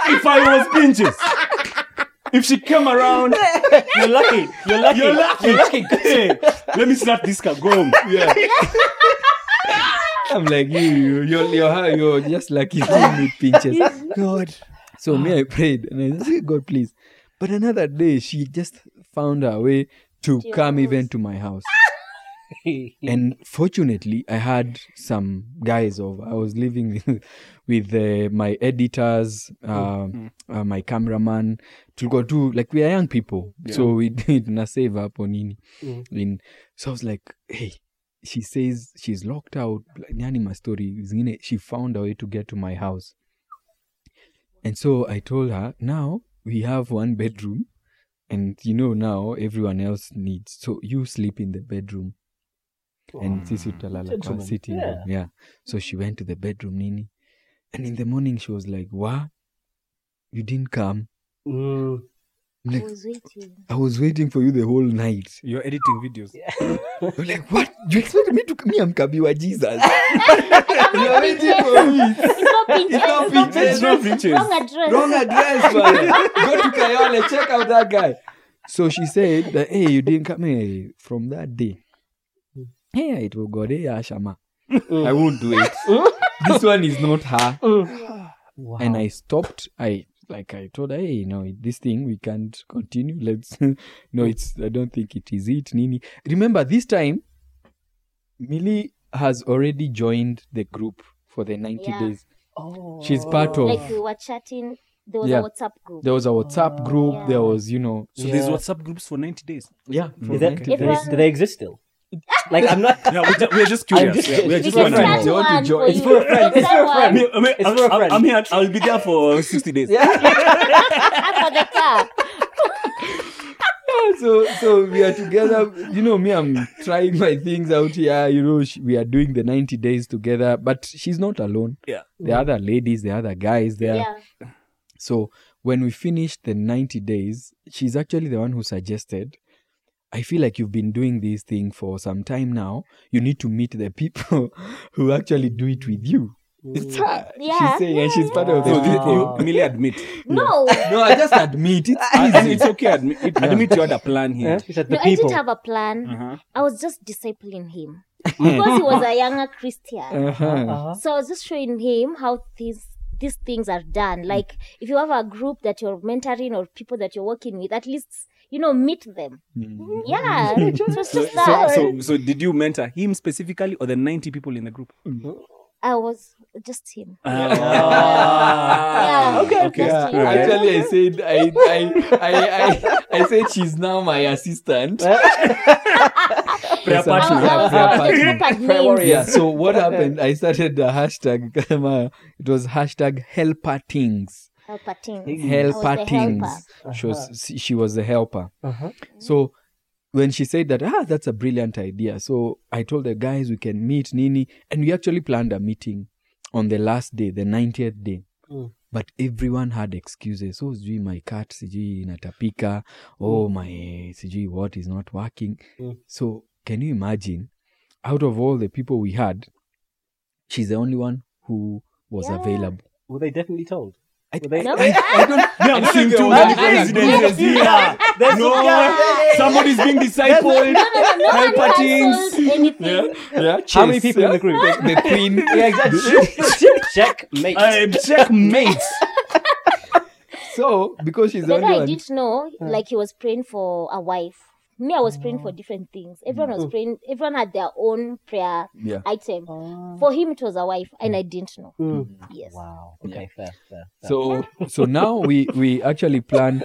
If I was pinches, if she came around, [laughs] You're lucky. You're lucky. you're lucky. You're lucky. Hey, let me start this car. Go home. Yeah. I'm like you, you you're, you're, you're just like you with pinches. God. So me, I prayed and I said, God, please. But another day, she just found her way to To your come house. even to my house. [laughs] And fortunately, I had some guys over. I was living with, with uh, my editors, um, uh, my cameraman. To go to like we are young people, so we [laughs] did na save up on nini. Mm. In so I was like, hey, she says she's locked out. Like, Ni my story. zingine, She found a way to get to my house. And so I told her, now we have one bedroom, and you know now everyone else needs. So you sleep in the bedroom, and sisi tutalala kwa sitting Yeah. room. Yeah. So she went to the bedroom, Nini, and in the morning she was like, "What? You didn't come?" Mm. I'm I was waiting. I was waiting for you the whole night. You're editing videos. [laughs] I'm like, what? You expect me to me? I'm Kabiwa Jesus. [laughs] You're waiting for me. It's not pinches. It's not It's pinches. no pinches. Wrong address. Wrong address, man. [laughs] Go to Kayole, check out that guy. So she said that, hey, you didn't come hey, from that day. Hey, it will go there, Ashama. I won't do it. This one is not her. [laughs] Oh. Wow. And I stopped. I like I told her, hey, you know, this thing we can't continue. Let's [laughs] no, it's I don't think it is it, Nini. Remember this time, Milly has already joined the group for the 90 Yeah. days. Oh. She's part of Like we were chatting. There was Yeah. a WhatsApp group. there was a WhatsApp oh. group, Yeah. there was, you know, So Yeah. there's WhatsApp groups for 90 days. yeah. for Is that, 90 do, they, do they exist still? Like I'm not. Yeah, we're, ju- we're just curious. just- Yeah, we're just for can a wondering. start You want to join? It's for a friend. It's for a friend. I mean, I mean, It's I'm, for a I'm- friend. I'm here. I'll be there for [laughs] 60 days. one. [laughs] for the car. [laughs] so so we are together you know me i'm trying my things out here you know we are doing the 90 days together but she's not alone Yeah. the other ladies the other guys there Yeah. so when we finished the 90 days she's actually the one who suggested i feel like you've been doing this thing for some time now you need to meet the people [laughs] who actually do it with you it's her Yeah. she's saying and she's part of the So people you merely admit. [laughs] No. no i just admit it's And easy it's okay. Admit, it, admit you had a plan here. She said the No, I didn't have a plan. Uh-huh. I was just discipling him [laughs] because he was a younger Christian. uh-huh. Uh-huh. So I was just showing him how these these things are done. Like if you have a group that you're mentoring or people that you're working with, at least you know meet them. Mm. Yeah, so it's just So, that. so, so did you mentor him specifically or the 90 people in the group? I was just him. Ah. Yeah. [laughs] Okay, okay. Just Yeah, him. actually, I said I, I, I, I, I said she's now my assistant. Prayer partner. yeah, I was prayer on the partner. group Prayer admins. warrior. Yeah. So what happened? I started the hashtag. [laughs] It was hashtag helper things. Helper team. Helper I was the things. She was she was the helper. Uh-huh. So when she said that, ah, that's a brilliant idea. So I told the guys we can meet Nini, and we actually planned a meeting on the last day, the 90th day. Mm. But everyone had excuses. Oh, sijui my cat, sijui inatapika. Oh, my sijui what is not working. Mm. So can you imagine out of all the people we had she's the only one who was Yeah. available Were they definitely told? I, Were they- [laughs] [laughs] No. I, I don't Me, I'm seeing too many was- coincidences here. No, somebody's being discipled. No, no, no, no one Hyperteens. anything. yeah, How many people in the group? the, [laughs] the queen Yeah, exactly. Checkmate. I'm checkmate. so because she's the Then only I one didn't know, like he was praying for a wife. Me, I was praying for mm. different things. Everyone was mm. oh. praying. Everyone had their own prayer yeah item. Oh. For him, it was a wife, and mm. I didn't know. Mm. Yes. Wow. Okay, fair, fair. fair. so so now we we actually plan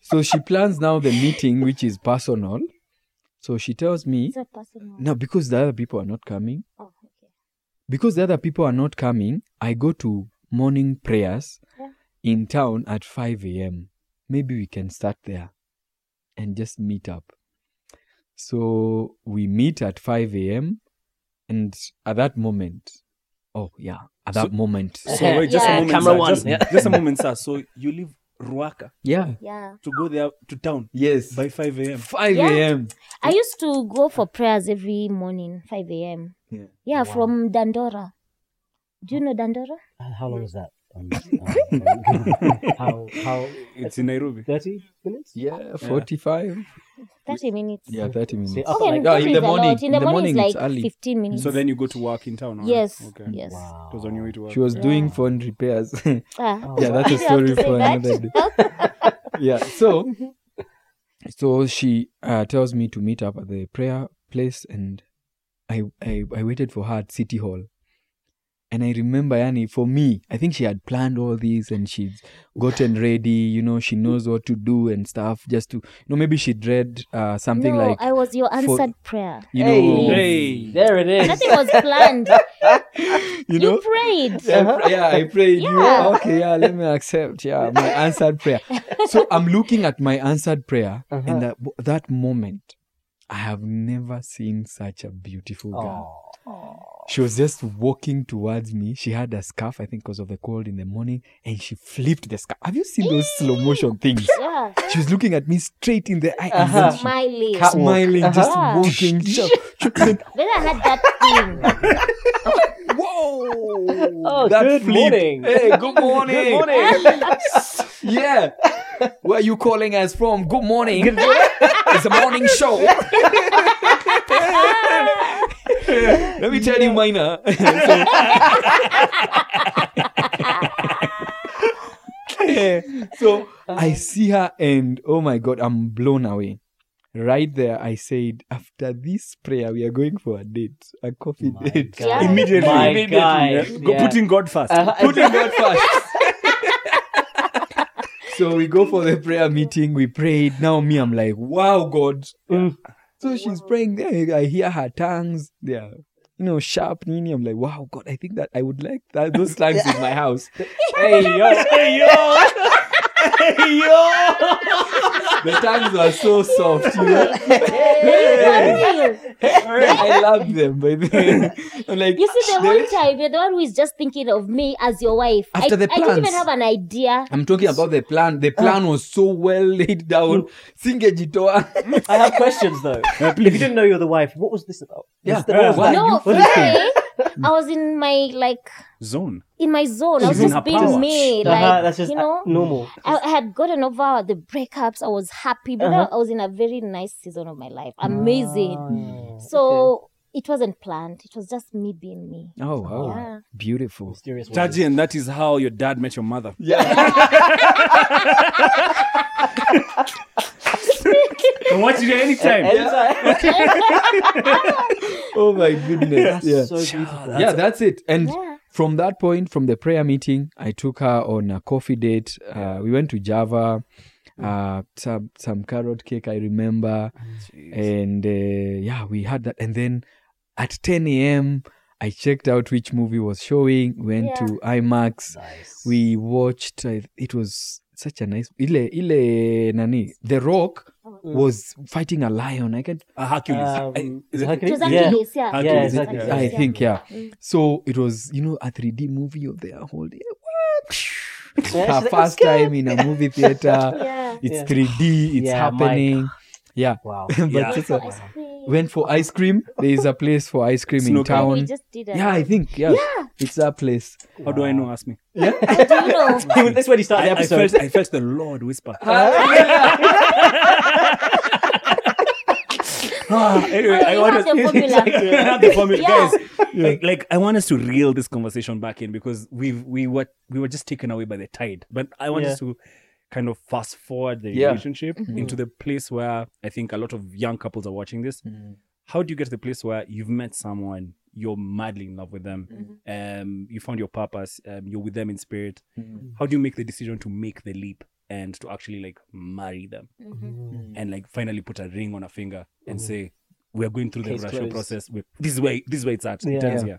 so she plans now the meeting which is personal so she tells me It's a personal. no because the other people are not coming Oh, okay. because the other people are not coming i go to morning prayers Yeah. in town at 5 a.m maybe we can start there and just meet up so we meet at 5 a.m and at that moment oh yeah at that So- moment So [laughs] wait, just Yeah. a moment, Camera sir. one, Just, [laughs] yeah. just a moment, sir. So you leave Ruaka yeah Yeah. to go there to town yes by 5 a.m. 5 Yeah. a.m I used to go for prayers every morning, 5 a.m. Yeah. Yeah, from Dandora. Do you know Dandora? How long is that? How how It's in Nairobi. thirty minutes? yeah 45 30 minutes. yeah 30 minutes See, Okay, like- No, that in is the morning- In the, morning, it's it's like early. 15 minutes. So then you go to work in town. right? yes, Okay. yes. Wow. It was on your way to work. she was Yeah. doing phone repairs [laughs] Ah, yeah that's a [laughs] story for that. another day [laughs] yeah so so she uh, tells me to meet up at the prayer place and I, I i waited for her at city hall and i remember yani for me i think she had planned all this and she's gotten ready you know she knows what to do and stuff just to you know maybe she'd read uh, something no, like I was your for- answered prayer. you Hey. know Hey. There it is. Nothing was planned. [laughs] you you know prayed. yeah, I yeah, I prayed. You, Yeah. okay, yeah, let me accept. Yeah, my answered prayer. So I'm looking at my answered prayer, and that that moment, I have never seen such a beautiful girl. She was just walking towards me. She had a scarf, I think, because of the cold in the morning, and she flipped the scarf. Have you seen those slow motion things? Yeah. She was looking at me straight in the eye, and then she Smiling. Cat- smiling, just Uh-huh. walking. So- so- then, Then I had that thing. [laughs] Whoa! Oh, that good flip. morning. Hey, good morning. [laughs] Good morning. [laughs] yeah. Where are you calling us from? Good morning. [laughs] it's a morning show. [laughs] Let me tell you, Mina. [laughs] so, so I see her, and oh my god, I'm blown away. Right there, I said, after this prayer, we are going for a date, a coffee My date. God. Immediately. My immediately. guy. yeah. Go- Yeah. Putting God first. Uh, Putting God first. So we go for the prayer meeting. We prayed. Now me, I'm like, wow, God. Mm. So she's praying there. I hear her tongues. They are, you know, sharp. Nini. I'm like, wow, God. I think that I would like that those tongues in my house. [laughs] hey yo, hey yo! [laughs] hey yo! The tongues are so soft. You know? Hey, I love them. By the way, I'm like, You see, the there- whole time you're the one who is just thinking of me as your wife. After I, the I didn't even have an idea. I'm talking about the plan. The uh. plan was so well laid down. Mm. Singejitoa. I have questions though. [laughs] if you didn't know you were the wife, what was this about? Yeah. What's the- what was Why? that? No, What is today [laughs] I was in my like Zone. in my zone. I was She's just being power. me. Uh-huh, Like that's just you know, normal. I, I had gotten over the breakups. I was happy, but Uh-huh. I was in a very nice season of my life. Amazing. Ah, So it wasn't planned. It was just me being me. Oh wow, Yeah. beautiful. mysterious. Taji, and that is how your dad met your mother. Yeah. [laughs] [laughs] Can watch it anytime. [laughs] Oh my goodness. That's yeah. so beautiful. yeah, that's it. And Yeah. from that point, from the prayer meeting, I took her on a coffee date. Uh, we went to Java, uh, some some carrot cake, I remember, and uh, yeah, we had that. And then at 10 a.m., I checked out which movie was showing. Went to IMAX. Nice. We watched. Uh, it was such a nice. Ile ile nani. The Rock was fighting a lion. I can Uh, Hercules. Um, I- is it Hercules? It was Yeah. Hercules, yeah. Hercules, Yeah. Yeah. I think, yeah. Mm. So it was, you know, a 3D movie of their whole day. What? Yeah, Her first "Let's time in a movie theater. [laughs] Yeah. It's Yeah. 3D. It's Yeah, Mike. Happening. Yeah. Wow. [laughs] But Yeah. just So a- went for ice cream. There is a place for ice cream in Snooker. we town. just did. Yeah, I think yeah, it's that place. How do I know? Ask me. Yeah. I Do you know? [laughs] That's when you start I, the I episode. felt, I felt the Lord whisper. [laughs] Ah, anyway, Oh, I want us, the have the formula, Yeah. guys. Like, like, I want us to reel this conversation back in because we we were we were just taken away by the tide. But I want Yeah. us to kind of fast forward the Yeah. relationship Mm-hmm. into the place where I think a lot of young couples are watching this. How do you get to the place where you've met someone, you're madly in love with them, Mm-hmm. um, you found your purpose, um, you're with them in spirit? Mm. How do you make the decision to make the leap and to actually like marry them? Mm-hmm. and like finally put a ring on a finger and Mhm. say we're going through the Case Russia closed. process. We, this is where this is where it's at. Yeah. It ends Yeah.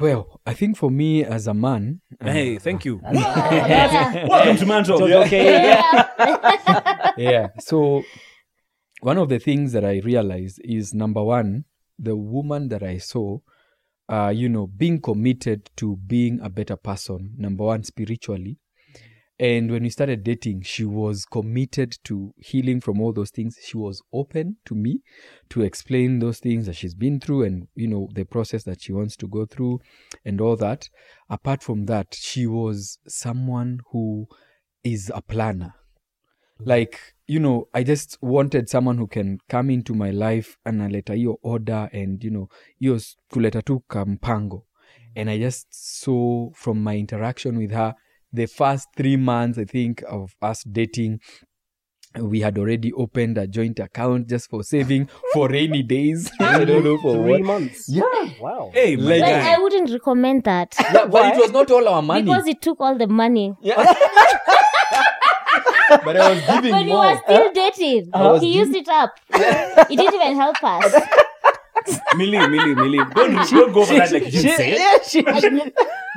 Here. Well, I think for me as a man, uh, Hey, thank you. [laughs] Welcome to ManTalk. So- okay, yeah. [laughs] yeah. So one of the things that I realized is number one, the woman that I saw, uh, you know, being committed to being a better person. Number one, spiritually. And when we started dating, she was committed to healing from all those things. She was open to me to explain those things that she's been through and, you know, the process that she wants to go through and all that. Apart from that, she was someone who is a planner. Like, you know, I just wanted someone who can come into my life analeta hiyo order and, you know, s- kuleta tu kampango. And I just saw from my interaction with her, the first three months, I think, of us dating, we had already opened a joint account just for saving for rainy days. [laughs] I don't know for Three what. months. Yeah. Wow. Hey, my Like- I wouldn't recommend that [laughs] yeah. But it was not all our money. because it took all the money. Yeah. [laughs] but I was giving When you more. were still dating, I was he used it up. He didn't even help us. Milly, Milly, Milly. Don't, don't go for that like you didn't say it. Yeah, she,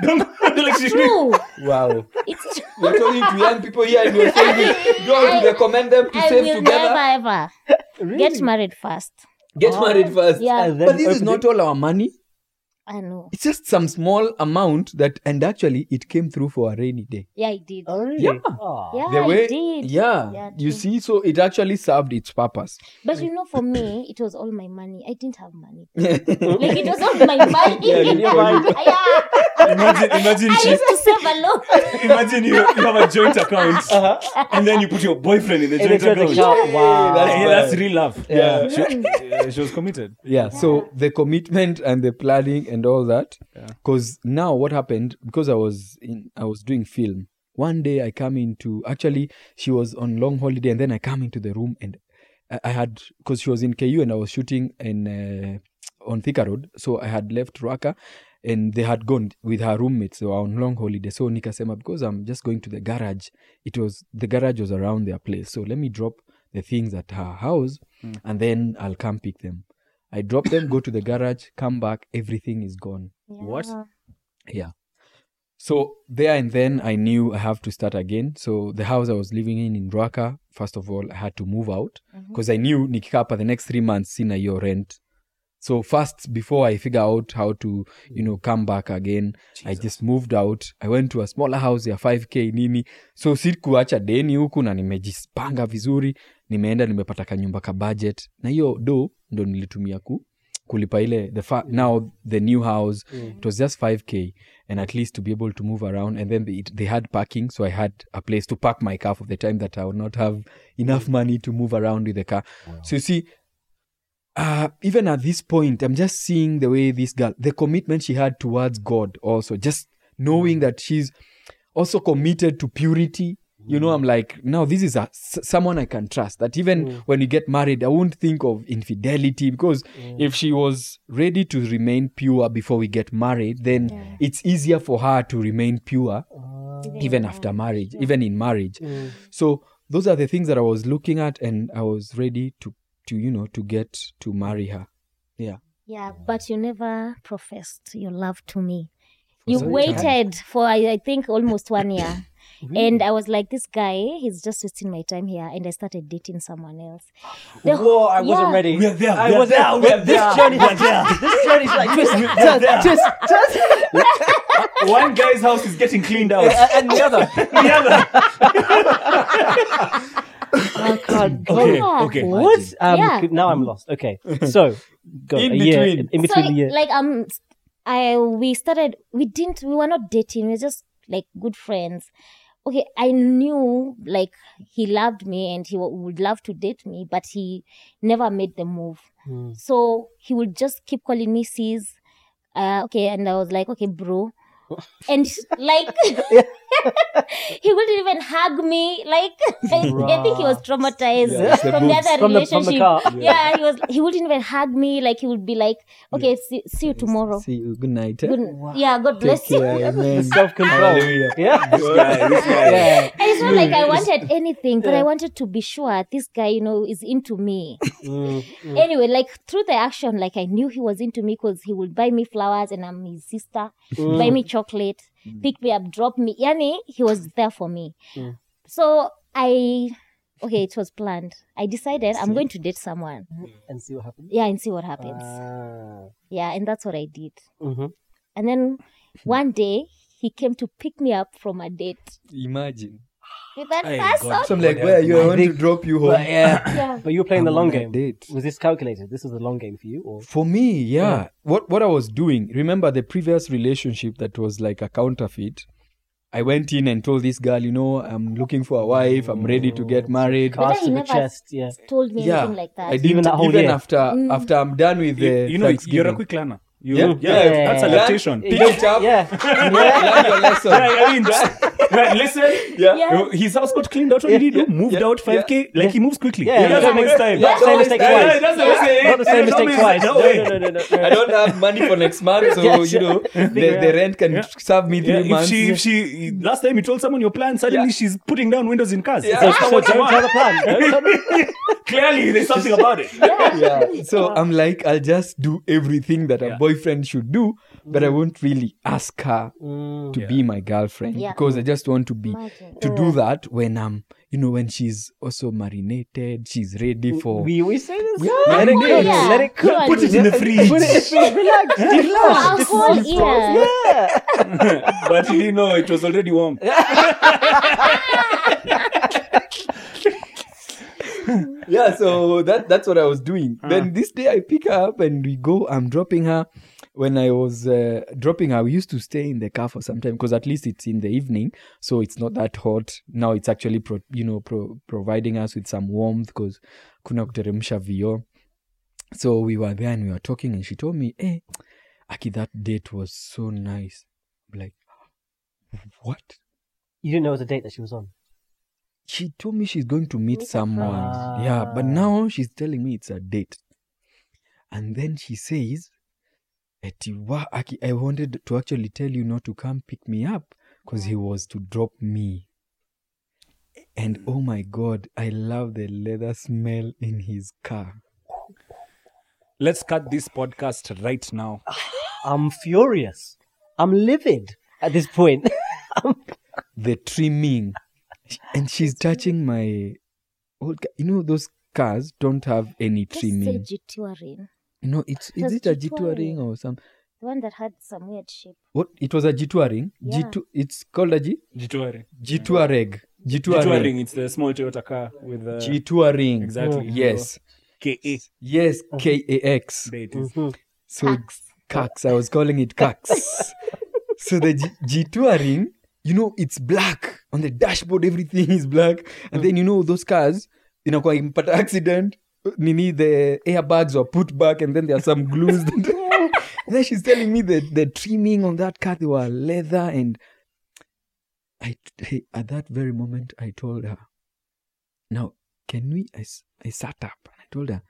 Don't go like she It's true. Wow. It's true. You're talking to young people here and you're saying, do you want to recommend them to I save will together? never ever really? get married first. Get oh, married first. Yeah, But this is not all our money. I know. It's just some small amount that, and actually, it came through for a rainy day. Yeah, I did. Oh, really? Yeah. Aw. Yeah, the I way, did. yeah, Yeah, you true. see, so it actually served its purpose. But you know, for me, it was all my money. I didn't have money. [laughs] Like it was all my money. Yeah, you didn't have money. Yeah. Imagine, imagine, I she, used to save alone. [laughs] imagine you, you have a joint account uh-huh. and then you put your boyfriend in the joint joint account. account. Wow. That's Yeah, that's real love. Yeah. She, yeah, she was committed. yeah so the commitment and the planning and all that. Yeah. because now what happened because i was in i was doing film one day i come into actually she was on long holiday and then i come into the room and i, I had because she was in ku and i was shooting in uh, on thika road. So i had left Ruaka and they had gone with her roommates they were on long holiday. So nikasema because i'm just going to the garage. It was the garage was around their place. So let me drop the things at her house Mm. and then i'll come pick them I drop them, go to the garage, come back, everything is gone. What? Yeah. Yeah. So there and then I knew I have to start again. So the house I was living in in Ruaka, first of all, I had to move out mm-hmm. because I knew nikikapa the next three months sina your rent. So first, before I figure out how to, you know, come back again, I just moved out. I went to a smaller house ya 5k nini. So sikuacha deni huku na nimejipanga vizuri, nimeenda nimepata kanyumba ka budget. Na hiyo do ndo nilitumia ku kulipa ile the fa- now the new house. It was just 5k and at least to be able to move around. And then they, it, they had parking so i had a place to park my car for the time that i would not have enough money to move around with the car. So you see uh, even at this point i'm just seeing the way this girl the commitment she had towards god also just knowing that she's also committed to purity. You know i'm like now this is a s- someone i can trust that even mm. when you get married i won't think of infidelity because mm. if she was ready to remain pure before we get married then it's easier for her to remain pure ah. even after marriage even in marriage. Mm. So those are the things that i was looking at and i was ready to to you know to get to marry her yeah Yeah, but you never professed your love to me. You some waited for I, I think almost one year. [coughs] And I was like, this guy, he's just wasting my time here. And I started dating someone else. The- Whoa, I wasn't ready. We are there, I we are wasn't. there, we are This there, journey, we are there. [laughs] this journey is like twist, twist, twist, twist, [laughs] One guy's house is getting cleaned out. and the other. [laughs] the other. [laughs] I can't. Okay, Yeah. okay. What? Um, Yeah. Now I'm lost. Okay, [laughs] so go In a year between. in, in so between the year. like um i we started we didn't we were not dating we were just like good friends okay i knew like he loved me and he w- would love to date me but he never made the move Hmm. so he would just keep calling me sis uh okay and i was like okay bro and like [laughs] he wouldn't even hug me like [laughs] i think he was traumatized Yeah, it's the from the other From the the relationship yeah. he was he wouldn't even hug me like he would be like okay see, see you tomorrow See you. Good night. eh? Good, yeah god bless Take you care, [laughs] man. Self control. Hallelujah. Yeah. This guy, this guy. yeah. and it's not like i wanted anything but i wanted to be sure this guy you know is into me Mm, mm. anyway like through the action like i knew he was into me because he would buy me flowers and i'm his sister Mm. buy me chocolate pick me up drop me. Yani he was [laughs] there for me. Mm. so i okay it was planned. I decided i'm going to date someone. And see what happens. yeah and see what happens. Ah. yeah and that's what i did. Mhm. And then one day he came to pick me up from a date. Imagine. [gasps] with that Hey, person. God. So I'm like, where you? I want to drop you home. But yeah, [coughs] Yeah. but you were playing the I'm long on a game. date. Was this calculated? This is the long game for you, or For me, yeah. What what I was doing, remember the previous relationship that was like a counterfeit? I went in and told this girl, you know, I'm looking for a wife, I'm ready to get married. But cast he to the never chest? Yeah. Told me Yeah. anything like that. I didn't Even that whole even year? after Mm. after I'm done with the You, you know, you're a quick learner. You, Yeah. yeah, Yeah. that's Yeah. adaptation. Pick it up. Yeah. Learn your lesson. Yeah, [laughs] I mean, right, listen. Yeah. Yeah. Uh, His house got cleaned out. What did he do? Yeah. Moved Yeah. out 5k. Like he moves quickly. Yeah, he doesn't make- time. Not the same mistake twice. yeah, that's what I'm saying. Not the same Yeah, mistake twice. No, no way. no, no, no, no, no. I don't have money for next month, so Yes, you know the, the rent can Yeah. serve me three Yeah, if months. she, if she, last time you told someone your plan, suddenly Yeah. she's putting down windows in cars. Yeah. So, That's not so what tell the plan. Don't tell the- Clearly, there's something about it. yeah. So I'm like, I'll just do everything that a boyfriend should do, but I won't really ask her Mm. to Yeah. be my girlfriend Yeah. because I just want to be Imagine. to do that when I'm, you know, when she's also marinated, she's ready for. We we say this. Yeah, let it we go. do. Yeah. Let it Go cook. Put it in the fridge. Put it. Relax. Relax. A This whole is- year. Yeah. [laughs] [laughs] but he didn't know it was already warm. [laughs] yeah, so that that's what I was doing. Uh. Then this day I pick her up and we go. I'm dropping her. When I was uh, dropping her, we used to stay in the car for some time because at least it's in the evening, so it's not that hot. Now it's actually, pro, you know, pro, providing us with some warmth because kuna kuteremsha vio. So we were there and we were talking, and she told me, "Hey, Aki, that date was so nice." I'm like, what? You didn't know it was a date that she was on. she told me she's going to meet Meet someone. friend. Yeah, but now she's telling me it's a date. And then she says, Eti, wa, Aki, I wanted to actually tell you not to come pick me up because he was to drop me. And oh my God, I love the leather smell in his car. Let's cut this podcast right now. [laughs] I'm furious. I'm livid at this point. [laughs] The trimming. And she's touching my old car. You know, those cars don't have any Just trimming. Jituarin. You know, it's is it a Jituarin. G-touring or some The one that had some weird shape. what? It was a G-touring. Yeah. G2. It's called a G. Jituaring. G-touareg. G-touring. Jituaring, it's the small Toyota car with the G-touring. exactly. Yes. KA. Yes. K A X. There it is. Mhm. So it's Cax. I was calling it Cax. [laughs] so the G- G-touring, you know, it's black on the dashboard. Everything [laughs] is black, and then you know those cars. You know, but accident. Nini, the airbags were put back, and then there are some [laughs] glues. [laughs] and then she's telling me that the trimming on that car they were leather, and I hey, at that very moment I told her, "Now, can we?" i, I sat up and I told her,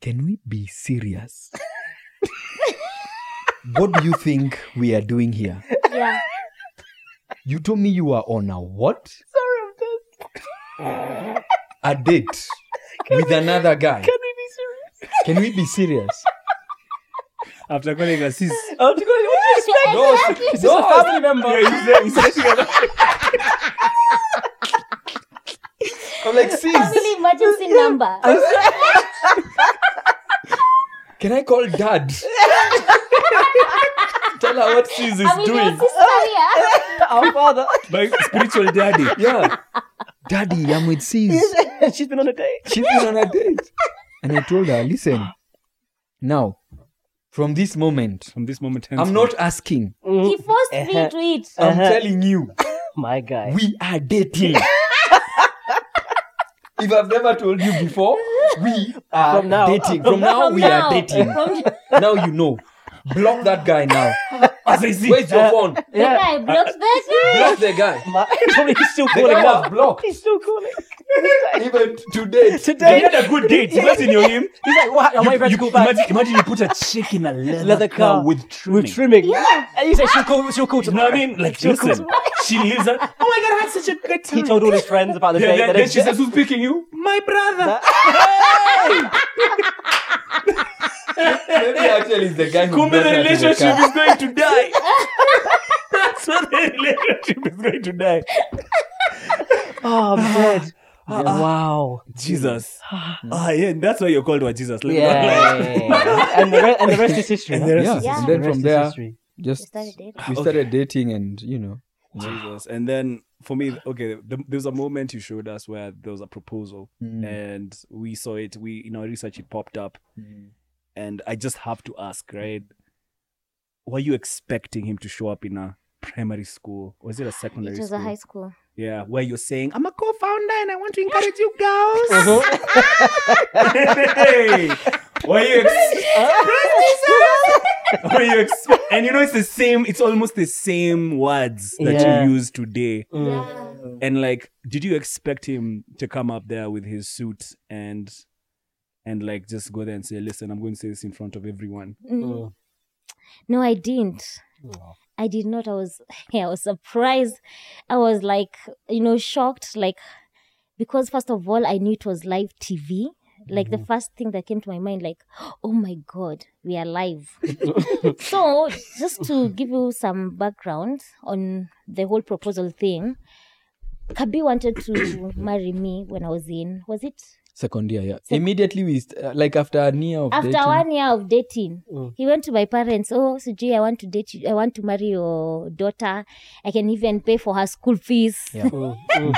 "Can we be serious?" [laughs] what do you think we are doing here? Yeah. You told me you are on a what? Sorry, I'm dead. A date [laughs] with another guy. Can we be serious? Can we be serious? [laughs] After calling her sis. No, no. family member. Yeah, he's there. He's actually I'm like, sis, Family emergency number. can I call dad? [laughs] Tell her what sis is I'm doing. sister here. [laughs] Our father. my spiritual daddy. Yeah. Daddy, I'm with sis. [laughs] She's been on a date. She's been on a date. And I told her, listen, now, from this moment, From this moment, I'm henceforth, not asking. He forced me Uh-huh. to it. I'm Uh-huh. telling you, [laughs] My guy. we are dating. if I've never told you before, we are From now. dating. From now, From we now. are dating. From now you know. Block that guy now. [laughs] As I see. Where's your uh, phone? the guy blocked uh, that guy. Block the guy. [laughs] My, probably he's still The calling guy now. was blocked. He's still calling. [laughs] Even today. They Today, had a good date. Imagine you're him. he's like, what? I'm You, waiting for to call back. imagine, imagine you put a chick in a leather, Leather car, car with trimming. With trimming. Yeah. And you said she'll call, she'll call You know what I mean? Like, She'll call listen, she lives at, oh my god, I had such a good time. He told all his friends about the Yeah, date. then, and then she says, who's picking you? My brother. Maybe actually it's the guy who Kumbe brought the her the relationship is going to die. That's what the relationship is going to die. oh, ah, I'm dead. Ah, ah. wow. Jesus. Ah, yeah, that's why you're called what Jesus. Like, Yeah. like- [laughs] and, the re- and the rest is history. And the rest Yeah. is Yeah. And then rest from there, history. just We started dating. we started dating and, you know. Jesus. And then for me, okay, the, there was a moment you showed us where there was a proposal, Mm. and we saw it. We in our research it popped up, mm. And I just have to ask, right? Were you expecting him to show up in a primary school? Was it a secondary It was school? a high school. Yeah, where you're saying, I'm a co-founder and I want to encourage you girls. [laughs] Uh-huh. hey, were you ex- [laughs] were you ex- and you know it's the same, it's almost the same words that Yeah. you use today. Mm. And like, did you expect him to come up there with his suit and and like just go there and say, listen, I'm going to say this in front of everyone. Mm. No, I didn't. I did not. I was [laughs] yeah, I was surprised. I was like, you know, shocked, like because first of all, I knew it was live TV. Like the first thing that came to my mind, like, [gasps] oh my god, we are live. [laughs] [laughs] so just to give you some background on the whole proposal thing, Kabi wanted to [coughs] marry me when I was in was it Second year, yeah. Immediately we, st- uh, like after a year of after dating. one year of dating Mm. he went to my parents oh sujui i want to date you i want to marry your daughter i can even pay for her school fees [laughs] Mm. Mm.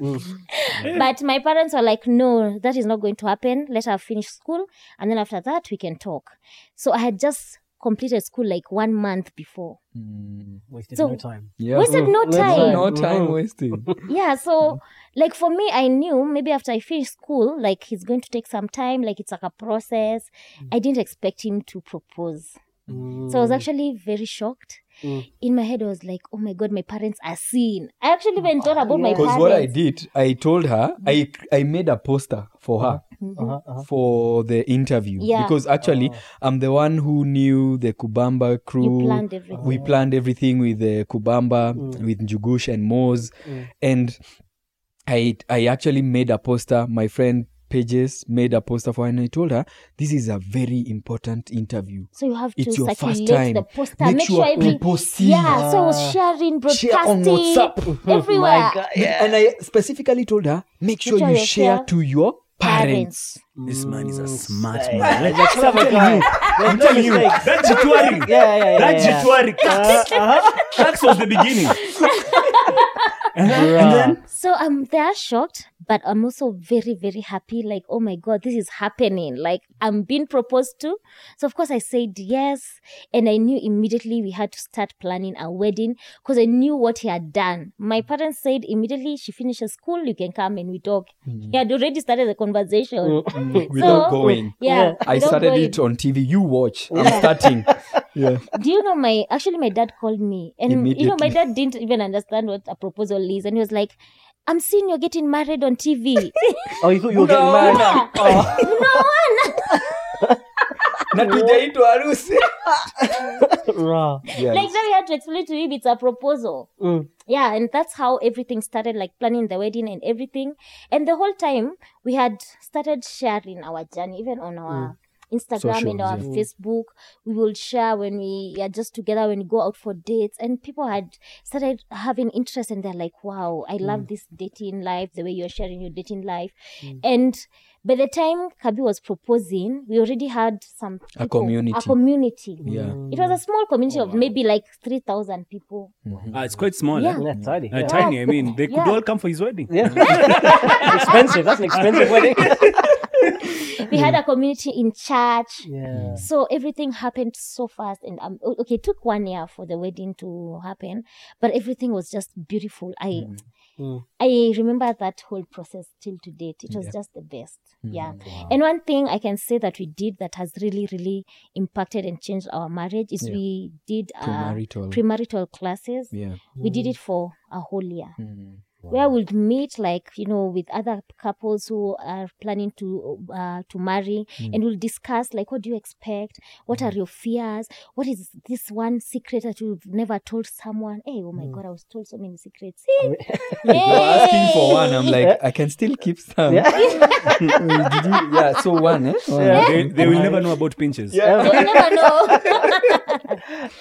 Mm. [laughs] but my parents were like no that is not going to happen let her finish school and then after that we can talk so i had just completed school like one month before Mm, Wasted So- no time. yeah. wasted no no time time. no time Mhm. wasted. [laughs] yeah so like for me i knew maybe after i finish school like he's going to take some time like it's like a process i didn't expect him to propose So I was actually very shocked. Mm. In my head, I was like, oh my God, my parents are seeing. I actually even thought about my Because parents. what I did, I told her, I I made a poster for her Uh-huh, uh-huh. for the interview. Yeah. Because actually, I'm the one who knew the Kubamba crew. You planned everything. We planned everything with the Kubamba, Mm. with Njugush and Moz. Mm. And I I actually made a poster. My friend Pages made a poster for her, and I told her, this is a very important interview. So you have to It's your first circulate time. the poster. Make Make, sure sure every people see. Yeah, so I was sharing, broadcasting Share on WhatsApp. [laughs] everywhere. God, yeah. And I specifically told her, make sure sure you share share to your parents. This man is a smart Say, man. Like, I'm telling you. I'm telling you, that Jitwari, Yeah, yeah, yeah. [laughs] that yeah. Jitwari, Cax, Uh-huh. Cax was the beginning. [laughs] Bruh. So I'm there shocked, but I'm also very, very happy. Like, oh my God, this is happening. Like, I'm being proposed to. So, of course, I said yes. And I knew immediately we had to start planning a wedding because I knew what he had done. My parents said immediately she finishes school, you can come and we talk. He had already started the conversation. Mm. Without So- going. Yeah. I started going. it on TV. You watch. I'm starting. [laughs] Yeah. Do you know my actually my dad called me and you know my dad didn't even understand what a proposal is and he was like, I'm seeing you're getting married on TV. [laughs] Oh, you thought you were getting No. married? Oh. [laughs] Na tujaitwa harusi. [laughs] Bruh. Yeah. like then we had to explain to him it's a proposal. Mm. Yeah, and that's how everything started, like planning the wedding and everything. And the whole time we had started sharing our journey, even on our Instagram and our yeah. Facebook. We will share when we are just together when we go out for dates, and people had started having interest, and they're like, "Wow, I Mm. love this dating life. The way you're sharing your dating life." And by the time Kabi was proposing, we already had some A community. A community. Yeah. It was a small community of maybe like three thousand people. Ah, it's quite small. Yeah. eh? Yeah, tiny. Uh, yeah. Tiny. I mean, they could Yeah. all come for his wedding. Yeah. [laughs] expensive. That's an expensive wedding. [laughs] [laughs] We had a community in church. yeah. So everything happened so fast, and um, okay, it took one year for the wedding to happen, but everything was just beautiful. I, Mm. I remember that whole process till to date. It was Yeah. just the best. Yeah. And one thing I can say that we did that has really, really impacted and changed our marriage is Yeah. we did uh, Premarital. premarital classes. yeah. We did it for a whole year. Mm. where we'd meet like you know with other couples who are planning to uh, to marry Mm. and we'll discuss like what do you expect what are your fears what is this one secret that you've never told someone hey oh my god i was told so many secrets [laughs] You're asking for one. I'm like, I can still keep [laughs] some. Yeah. [laughs] Did you? Yeah. So one. Eh? One. Yeah. They, they will never know about pinches. Yeah. You'll never know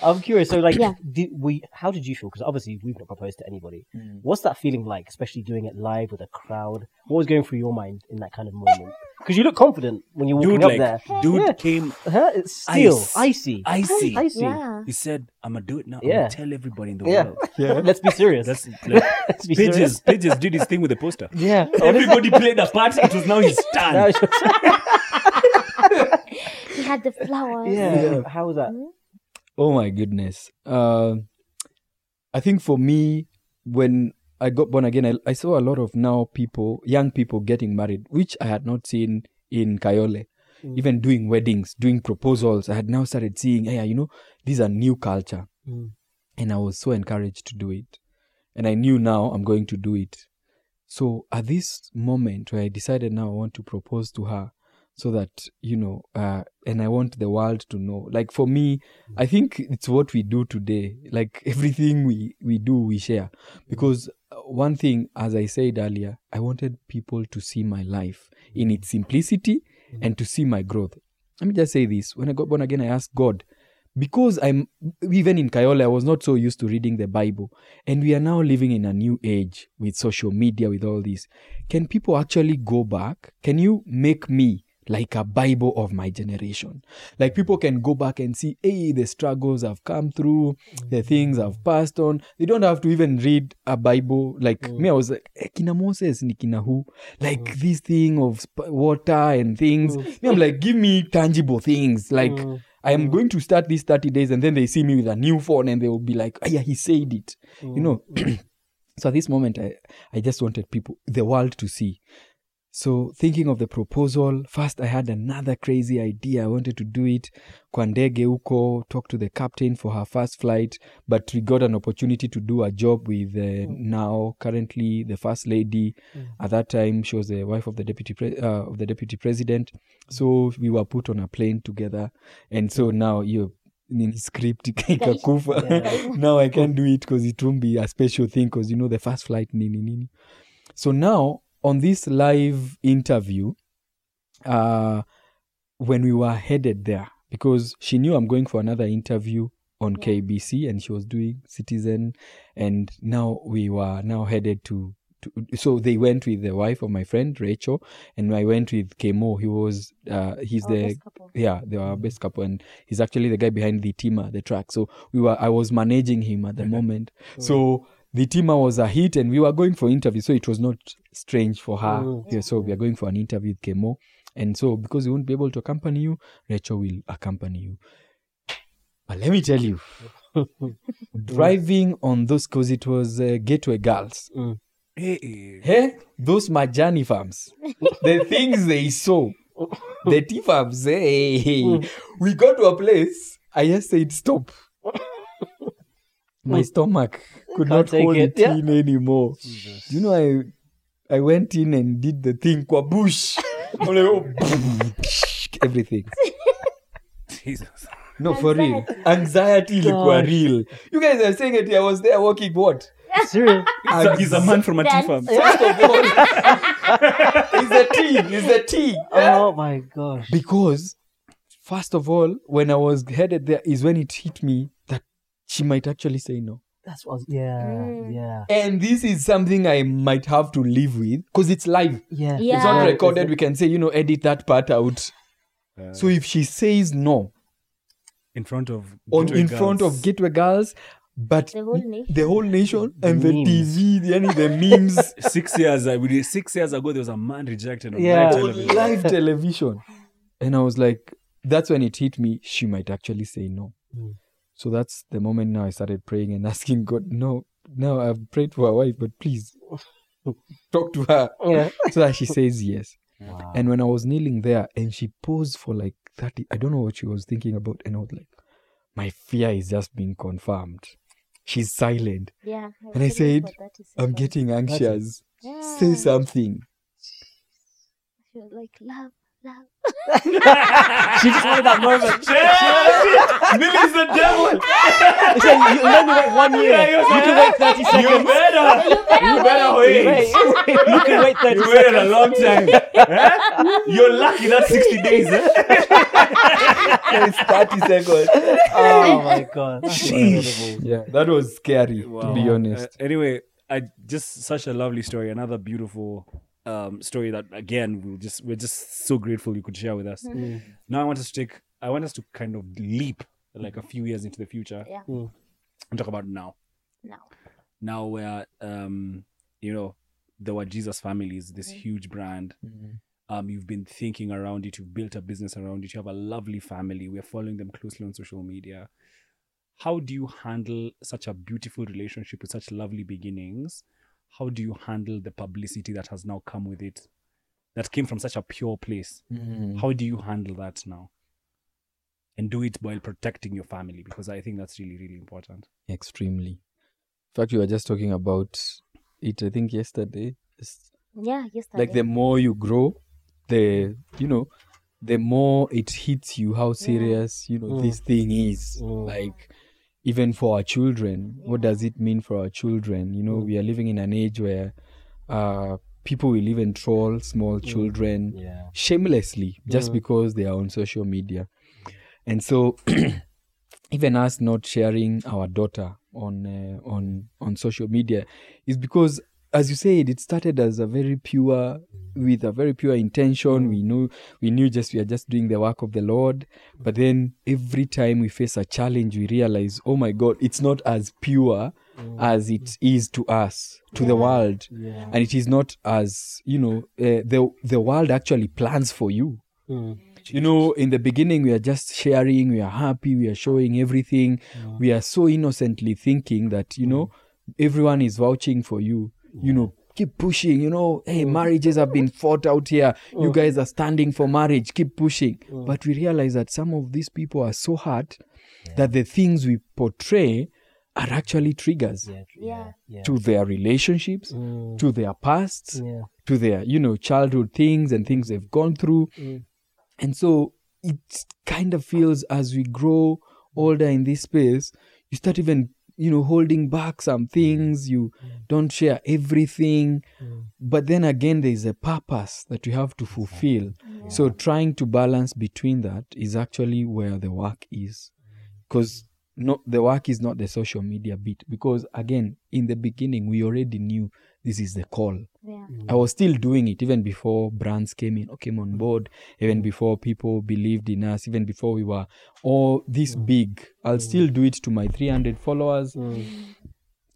I'm curious. So, like, Yeah. did we? How did you feel? Because obviously we've not proposed to anybody. Mm. What's that feeling like, especially doing it live with a crowd? What was going through your mind in that kind of moment? Because you look confident when you're walking Dude, up like, there. dude Yeah. came Huh? It's still Ice. icy. icy. Icy. yeah He said, I'm going to do it now. I'm Yeah. tell everybody in the Yeah. world. [laughs] Yeah. Let's be serious. That's like, [laughs] Let's be Pages, serious. Pages did his thing with the poster. [laughs] Yeah. Everybody played a part. It was now his turn. That was just- he had the flowers yeah. How was that? Oh my goodness. Uh, I think for me, when I got born again, I, I saw a lot of now people, young people getting married, which I had not seen in Kayole. Even doing weddings, doing proposals, I had now started seeing, hey, you know, these are new culture. Mm. And I was so encouraged to do it. And I knew now I'm going to do it. So at this moment where I decided now I want to propose to her, so that you know uh, and i want the world to know. Like for me i think it's what we do today. Like [laughs] everything we we do we share. Because uh, one thing as i said earlier i wanted people to see my life in its simplicity and to see my growth. Let me just say this. When i got born again i asked god. Because i'm even in Kayole, i was not so used to reading the bible. And we are now living in a new age with social media with all this. Can people actually go back? Can you make me like a bible of my generation. Like people can go back and see hey the struggles i've come through the mm. things i've passed on. They don't have to even read a bible. Like mm. me i was like eh, kina moses ni kina who? Like mm. this thing of sp- water and things. Me i'm like give me tangible things. Like I am going to start these 30 days and then they see me with a new phone and they will be like, oh, yeah, he said it. You know? [clears throat] so at this moment, I, I just wanted people, the world to see. So thinking of the proposal, first I had another crazy idea. I wanted to do it kwa ndege huko, talk to the captain for her first flight, but we got an opportunity to do a job with uh, now currently the first lady. At that time, she was the wife of the deputy pre- uh, of the deputy president. So we were put on a plane together, and so now you in script [laughs] ikakufa. [laughs] now I can't do it because it won't be a special thing because you know the first flight nini nini. So now on this live interview, uh, when we were headed there, because she knew I'm going for another interview on KBC and she was doing Citizen, and now we were now headed to. to so they went with the wife of my friend Rachel, and I went with Kemo. He was uh, he's Our the best yeah they were our best couple, and he's actually the guy behind the Tima the track. So we were I was managing him at the moment. So the Tima was a hit, and we were going for interview, so it was not strange for her. Mm. Yeah, so we are going for an interview with Kemo, and so because we won't be able to accompany you, Rachel will accompany you. But let me tell you, [laughs] driving on those because it was uh, Gateway Girls. Hey, Hey, those Majani farms, the things they saw, the tea farms. Hey, we got to a place. I just said stop. [laughs] My mm. stomach could Can't hold it, it, yeah. in anymore. You know, I I went in and did the thing kwa bush. [laughs] I'm like, oh, [laughs] everything. Jesus. No, for real. Anxiety ilikuwa Gosh. real. You guys are saying it. I was there walking what? Serious? He's a, he's a man from a tea farm. First of all, [laughs] it's a tea. It's the tea. Oh my gosh. because first of all, when I was headed there, is when it hit me that she might actually say no. That's what. Yeah, Mm. yeah, And this is something I might have to live with because it's live. yeah. Yeah. It's not Yeah. recorded. We can say, you know, edit that part out. Uh, So if she says no in front of on Gateway in front of Gateway Girls, but The whole nation. the whole nation and the TV, the, any the memes, [laughs] six years we six years ago there was a man rejected on Yeah. live on television. live television, and I was like, that's when it hit me. She might actually say no. Mm. So that's the moment now I started praying and [laughs] asking God, no, no, I've prayed for a wife, but please [laughs] talk to her Yeah. so that she says yes. Wow. And when I was kneeling there and she paused for like 30, I don't know what she was thinking about. And I was like, my fear is just being confirmed. She's silent. Yeah. And I said, I'm getting anxious. Yeah. Say something. She was like, love, love. she just wanted that moment. [laughs] Lily's [laughs] the devil. She said, you, you let me wait one year. Yeah, you can wait 30 You seconds. better. You better wait. Wait. [laughs] you can wait 30 You seconds. waited a long time. Eh? You're lucky that's 60 days. Eh? it's 30 seconds. Oh my god. That's Sheesh. Yeah, that was scary, to be honest. Uh, anyway, I just such a lovely story. Another beautiful um, story that again we'll just we're just so grateful you could share with us. Mm. Now I want us to take I want us to kind of leap like a few years into the future Yeah. Mm. and talk about now. Now. Now where um you know the wa Jesus families, this huge brand. Um, you've been thinking around it, you've built a business around it, you have a lovely family. We're following them closely on social media. How do you handle such a beautiful relationship with such lovely beginnings? How do you handle the publicity that has now come with it? That came from such a pure place. Mm. How do you handle that now? And do it while protecting your family because I think that's really, really important. Extremely. In fact, we were just talking about it, I think, yesterday. Yeah, yesterday. like the more you grow, the, you know, the more it hits you how serious, you know, Mm. this thing is. Mm. Like, even for our children, what does it mean for our children? You know, Mm. we are living in an age where uh, people will even troll small children Yeah. shamelessly just Mm. because they are on social media. And so, [clears throat] even us not sharing our daughter on uh, on on social media is because, as you said, it started as a very pure, with a very pure intention. We knew we knew just we are just doing the work of the Lord. But then every time we face a challenge, we realize, oh my God, it's not as pure as it is to us, to the world. Yeah. and it is not as you know uh, the the world actually plans for you. Mm. you know in the beginning we are just sharing we are happy we are showing everything. We are so innocently thinking that you know everyone is vouching for you you know keep pushing you know hey marriages have been fought out here you guys are standing for marriage keep pushing but we realize that some of these people are so hurt that the things we portray are actually triggers Yeah. Yeah. Yeah. to their relationships Mm. to their pasts Yeah. to their you know childhood things and things they've gone through Mm. and so it kind of feels as we grow older in this space you start even you know holding back some mm. things you mm. don't share everything. Mm. but then again there is a purpose that you have to fulfill. So trying to balance between that is actually where the work is. Mm. Because not the work is not the social media bit. Because again in the beginning we already knew this is the call Yeah. I was still doing it even before brands came in or came on board, even mm. before people believed in us, even before we were all this mm. big. I'll mm. still do it to my 300 followers, Mm.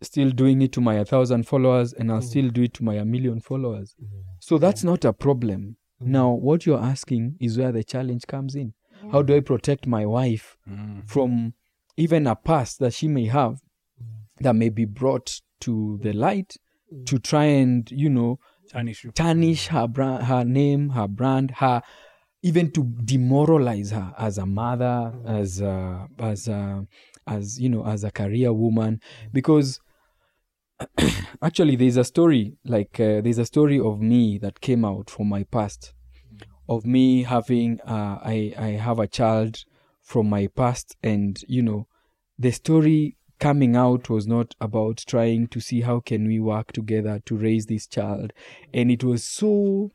still doing it to my 1,000 followers, and I'll still do it to my a million followers. So that's not a problem. Now, what you're asking is where the challenge comes in. How do I protect my wife from even a past that she may have that may be brought to the light to try and, you know, Tarnish tarnish her brand, her name, her brand, her even to demoralize her as a mother, as a, as a, as you know, as a career woman, because [coughs] actually there's a story like uh, there's a story of me that came out from my past, of me having uh, I I have a child from my past, and you know, the story coming out was not about trying to see how can we work together to raise this child and it was so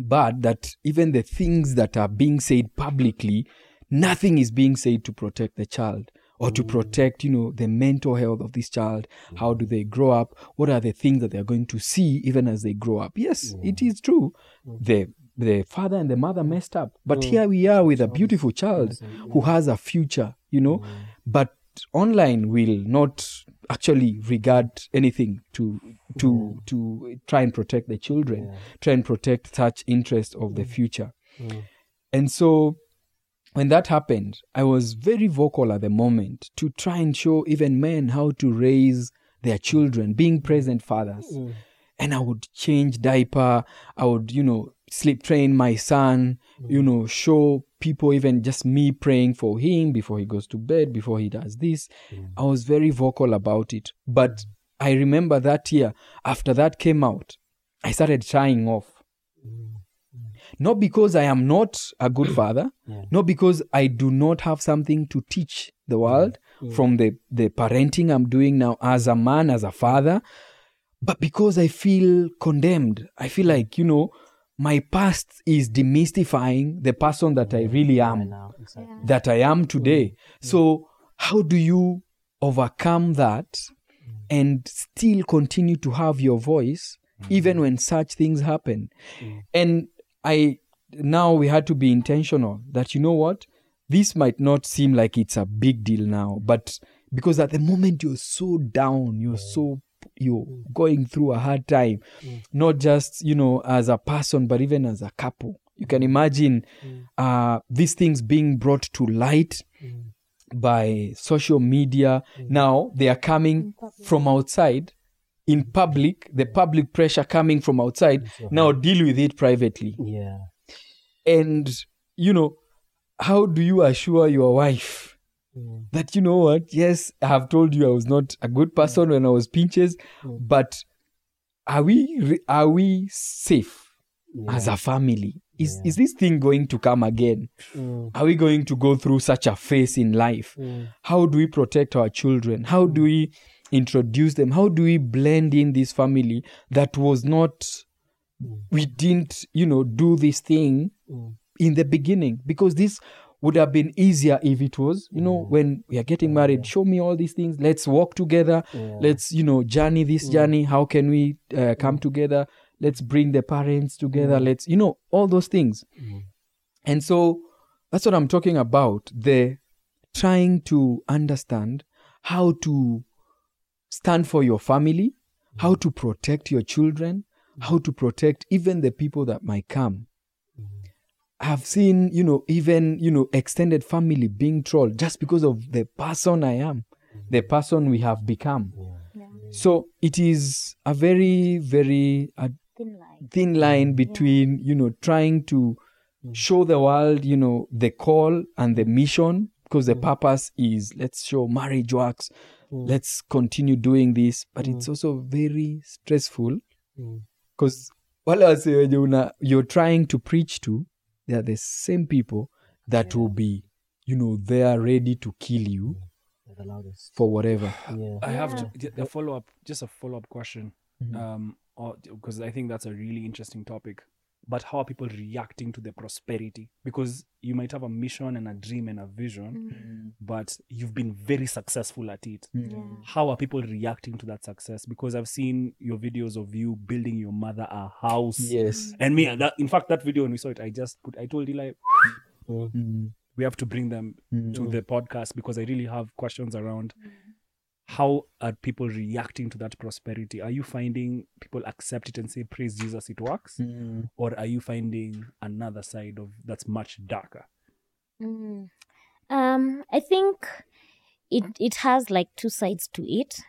bad that even the things that are being said publicly, nothing is being said to protect the child or to mm. protect, you know, the mental health of this child. Mm. How do they grow up? What are the things that they're going to see even as they grow up? Yes, it mm. is true. The the father and the mother messed up. But here we are with a beautiful child who has a future, you know. But online will not actually regard anything to to mm-hmm. to try and protect the children, try and protect such interest of the mm. future. Mm. And so when that happened, I was very vocal at the moment to try and show even men how to raise their children, being present fathers. Mm. And I would change diaper. I would, you know, sleep train my son, you mm-hmm. know, show people even just me praying for him before he goes to bed, before he does this. Mm. I was very vocal about it. But mm. I remember that year, after that came out, I started shying off. Mm. Not because I am not a good [coughs] father, not because I do not have something to teach the world from the, the parenting I'm doing now as a man, as a father, but because I feel condemned. I feel like, you know, my past is demystifying the person that I really am, now, exactly. that I am today. So, how do you overcome that mm. and still continue to have your voice mm. even when such things happen? Mm. And I now we had to be intentional that you know what? This might not seem like it's a big deal now but because at the moment you're so down you're so you're going through a hard time. Mm. Not just you know as a person but even as a couple. You can imagine mm. uh, these things being brought to light mm. by social media. Now they are coming from outside. In public the public pressure coming from outside. Now deal with it privately. Yeah. and you know how do you assure your wife Mm. that you know what? Yes i have told you i was not a good mm. person when i was pinches mm. but are we are we safe as a family? Is is this thing going to come again? Are we going to go through such a phase in life? How do we protect our children? How do we introduce them? How do we blend in this family that was not we didn't you know do this thing in the beginning? Because this would have been easier if it was you know mm. when we are getting married show me all these things. Let's walk together. Let's you know journey this mm. journey. How can we uh, come mm. together? Let's bring the parents together. Let's you know all those things. And so that's what i'm talking about the trying to understand how to stand for your family how to protect your children how to protect even the people that might come I've seen, you know, even, you know, extended family being trolled just because of the person I am, the mm. person we have become. So it is a very, very uh, Thin line. thin line between, you know, trying to mm. show the world, you know, the call and the mission, because the mm. purpose is let's show marriage works, let's continue doing this, but it's also very stressful because wale wase wenye una you're trying to preach to they are the same people that will be you know they are ready to kill you The loudest. for whatever Yeah. I have to the- the follow up, just a follow up question, um, because I think that's a really interesting topic. But how are people reacting to the prosperity? Because you might have a mission and a dream and a vision, mm. but you've been very successful at it. Mm. How are people reacting to that success? Because I've seen your videos of you building your mother a house. yes mm. And me, uh, that, in fact, that video when we saw it, I just put, I told Eli, Mm. we have to bring them to the podcast because I really have questions around how are people reacting to that prosperity? Are you finding people accept it and say, Praise Jesus, it works? Or are you finding another side of that's much darker? Mm. Um, I think it it has like two sides to it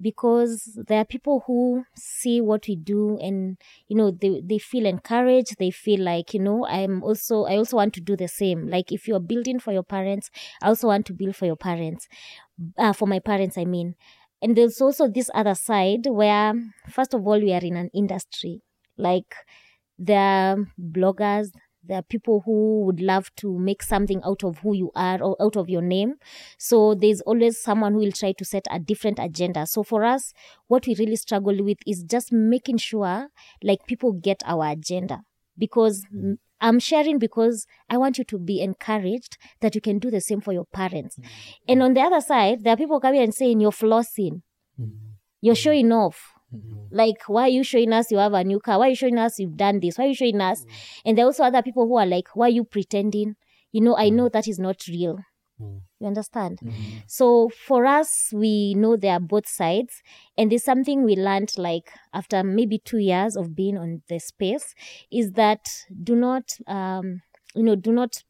because there are people who see what we do and you know they they feel encouraged. They feel like you know i'm also i also want to do the same. Like if you're building for your parents i also want to build for your parents. Uh, for my parents i mean. And there's also this other side where first of all we are in an industry. Like there are bloggers there are people who would love to make something out of who you are or out of your name. So there's always someone who will try to set a different agenda. So for us what we really struggle with is just making sure like people get our agenda. Because mm, I'm sharing because I want you to be encouraged that you can do the same for your parents. And on the other side, there are people coming and saying you're flossing, you're showing off. Like, why are you showing us you have a new car? Why are you showing us you've done this? Why are you showing us? And there are also other people who are like, why are you pretending? You know, I know that is not real. You understand? So for us, we know there are both sides. And there's something we learned like after maybe two years of being on the space is that do not, um, you know, do not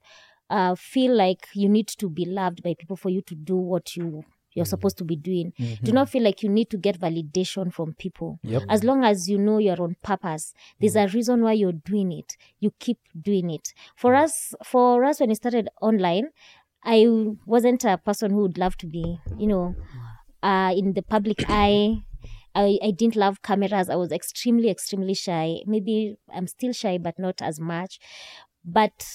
uh, feel like you need to be loved by people for you to do what you you're mm. supposed to be doing. Do mm-hmm. not feel like you need to get validation from people. Yep. As long as you know you're on purpose, there's mm. a reason why you're doing it. You keep doing it. For mm. us, for us, when we started online, I wasn't a person who would love to be, you know, uh, in the public [coughs] eye. I, I didn't love cameras. I was extremely, extremely shy. Maybe I'm still shy, but not as much. But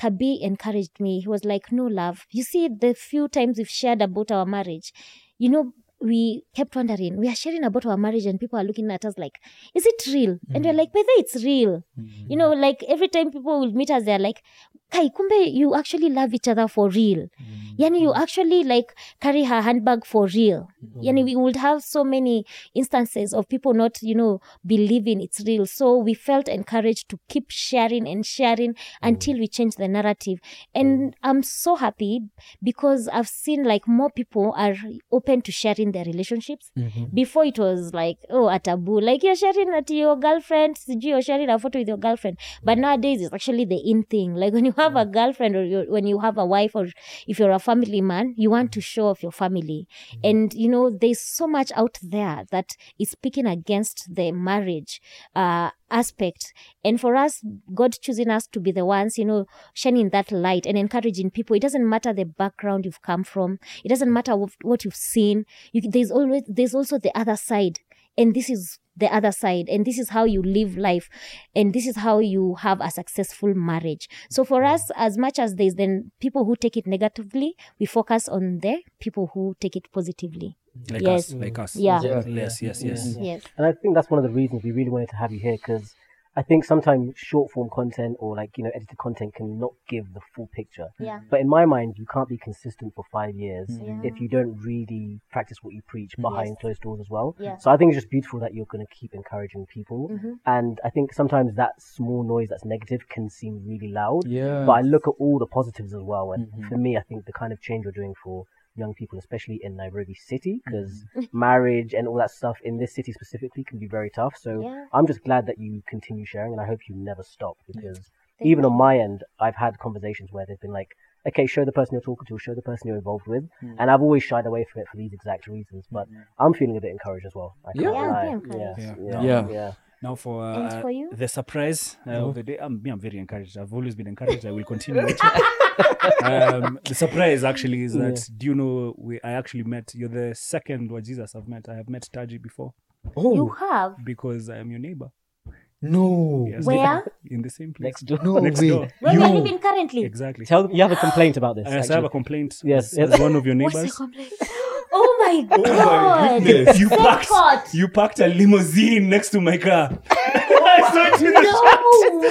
Kabi encouraged me. He was like, No, love. You see, the few times we've shared about our marriage, you know, we kept wondering, we are sharing about our marriage, and people are looking at us like, Is it real? And we're mm. like, Whether it's real. Mm. You know, like every time people will meet us, they're like, Kai, kumbe, you actually love each other for real. Mm-hmm. Yani, you actually like carry her handbag for real. Mm-hmm. Yani, we would have so many instances of people not, you know, believing it's real. So we felt encouraged to keep sharing and sharing mm-hmm. until we change the narrative. And I'm so happy because I've seen like more people are open to sharing their relationships. Before it was like, oh, a taboo. Like you're sharing that to your girlfriend, you're sharing a photo with your girlfriend. But nowadays it's actually the in thing. Like when you have a girlfriend or you when you have a wife or if you're a family man, you want to show off your family. And you know, there's so much out there that is speaking against the marriage uh aspect. And for us, God choosing us to be the ones, you know, shining that light and encouraging people. It doesn't matter the background you've come from. It doesn't matter what, what you've seen. You, there's always there's also the other side, and this is the other side, and this is how you live life, and this is how you have a successful marriage. So for us, as much as there's then people who take it negatively, we focus on the people who take it positively. Like Yes. us, like us. Yeah. Yes, yes, yes. Mm-hmm. Yes. And I think that's one of the reasons we really wanted to have you here because I think sometimes short form content or like, you know, edited content can not give the full picture. Yeah. But in my mind, you can't be consistent for five years Yeah. if you don't really practice what you preach behind Yes. closed doors as well. Yeah. So I think it's just beautiful that you're going to keep encouraging people. Mhm. And I think sometimes that small noise that's negative can seem really loud. Yeah. But I look at all the positives as well. And Mhm. for me, I think the kind of change you're doing for young people, especially in Nairobi City, because Mm-hmm. marriage and all that stuff in this city specifically can be very tough. So Yeah. I'm just glad that you continue sharing, and I hope you never stop because Thank even you. on my end, I've had conversations where they've been like, okay, show the person you're talking to, show the person you're involved with, Mm. and I've always shied away from it for these exact reasons. But I'm feeling a bit encouraged as well. I can't Yeah. Yeah, lie. be encouraged. Yes, Yeah. yeah, Yeah. yeah. Now for, uh, for you? the surprise uh, Oh. of the day, me, I'm very encouraged. I've always been encouraged. I will continue. [laughs] [laughs] with it. um, the surprise actually is that do you know we I actually met you're the second wa Jesus I've met. I have met Taji before oh You have because I am your neighbor. no. Yes. where? In the same place. Next door. No Next way. door. Where You- we are living currently? Exactly. Tell them you have a complaint about this. Yes, I have a complaint. Yes, as, yes. as one of your What's the neighbors. complaint? Oh my [laughs] god! goodness. You Thank parked. God. You parked a limousine next to my car. [laughs] I saw it in the No chat.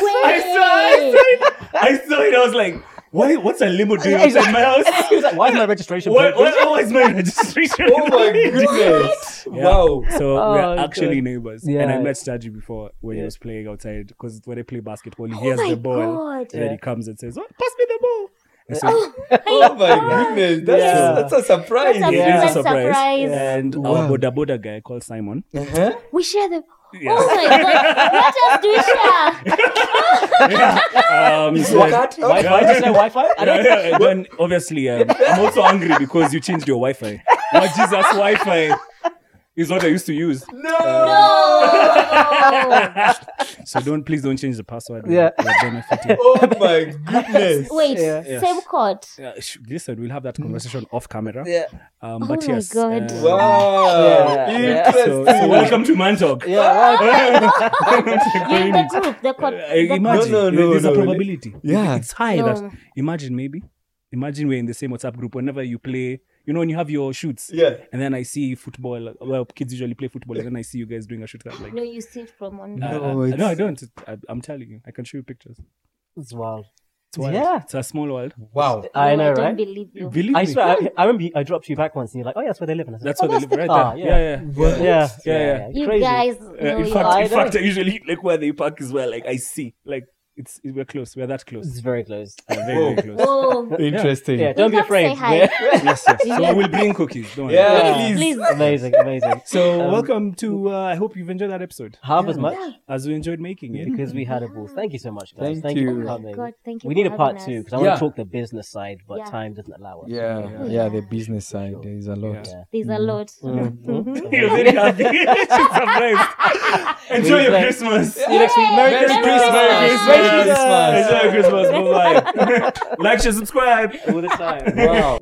way! I saw, I saw it. I saw it. I was like, why? What's a limo doing outside my house? [laughs] he was like, "Why is my registration?" What, plate- what, what is my [laughs] registration? Oh my goodness. [laughs] Yeah. Wow. So Oh, we're God. actually neighbors. And I met Staji before when he was playing outside because when they play basketball, he Oh hears the ball God. and then he comes and says, oh, "Pass me the ball." I said, Oh my goodness. That's, Yeah. that's a surprise. That's a "It is a surprise." surprise. And Wow. our boda boda guy called Simon. Uh-huh. We share the. Yeah. Oh my god! What else do we share? Um, so Wi-Fi? Did you say Wi-Fi? I yeah, don't. yeah, and then obviously um, I'm also angry because you changed your Wi-Fi. Now Jesus Wi-Fi is what I used to use. No. So don't please don't change the password. Yeah. We're benefiting. [laughs] Oh my goodness. [laughs] Wait, Yeah. Yes. same code. Yeah, listen, we'll have that conversation off camera. Yeah. Um, Oh but my yes. God. uh, Wow. Yeah, yeah. So, Interesting. so welcome to ManTalk. Yeah, right. Name [laughs] the group. The code. Uh, the imagine No, no, no, there's no. a probability. Yeah. it's high No. that imagine maybe imagine we're in the same WhatsApp group. Whenever you play, You know when you have your shoots. Yeah. And then I see football. Well, kids usually play football, and then I see you guys doing a shoot. I'm like, No, you see it from on. uh, No, it's- no, I don't. I, I'm telling you, I can show you pictures. It's wild. It's wild. Yeah. It's a small world. Wow. I No, know, I don't right? believe you. Believe I me. swear, I, I remember you, I dropped you back once, and you're like, "Oh, yeah, that's where they live." And I was like, That's oh, where they live the right car. there. Yeah, yeah. yeah, Yeah, yeah. You Crazy. guys Uh, know in your- fact, I in fact, I usually like where they park as well. Like I see, like it's we're close. We're that close. It's very close. Uh, [laughs] very, very close. Whoa. Interesting. Yeah, don't be come say afraid. hi. [laughs] Yes, yes. [laughs] So we'll bring cookies. Don't worry. Yeah, Yeah. please. Please. amazing, amazing. So Um, welcome to. Uh, I hope you've enjoyed that episode Half as much as we enjoyed making it. because we had a ball. Thank you so much, guys. Thank Thank, you. you. for coming. God, thank you we need a part having two because I want to talk the business side, but time doesn't allow us. Yeah, Yeah. yeah, the business side. There is a lot. Yeah. There's a lot. You're very happy. Enjoy your Christmas. See you next week. Merry, Merry Christmas. Christmas. Merry Christmas. Enjoy your Christmas. [laughs] Bye bye. like, share, subscribe. All the time. Wow.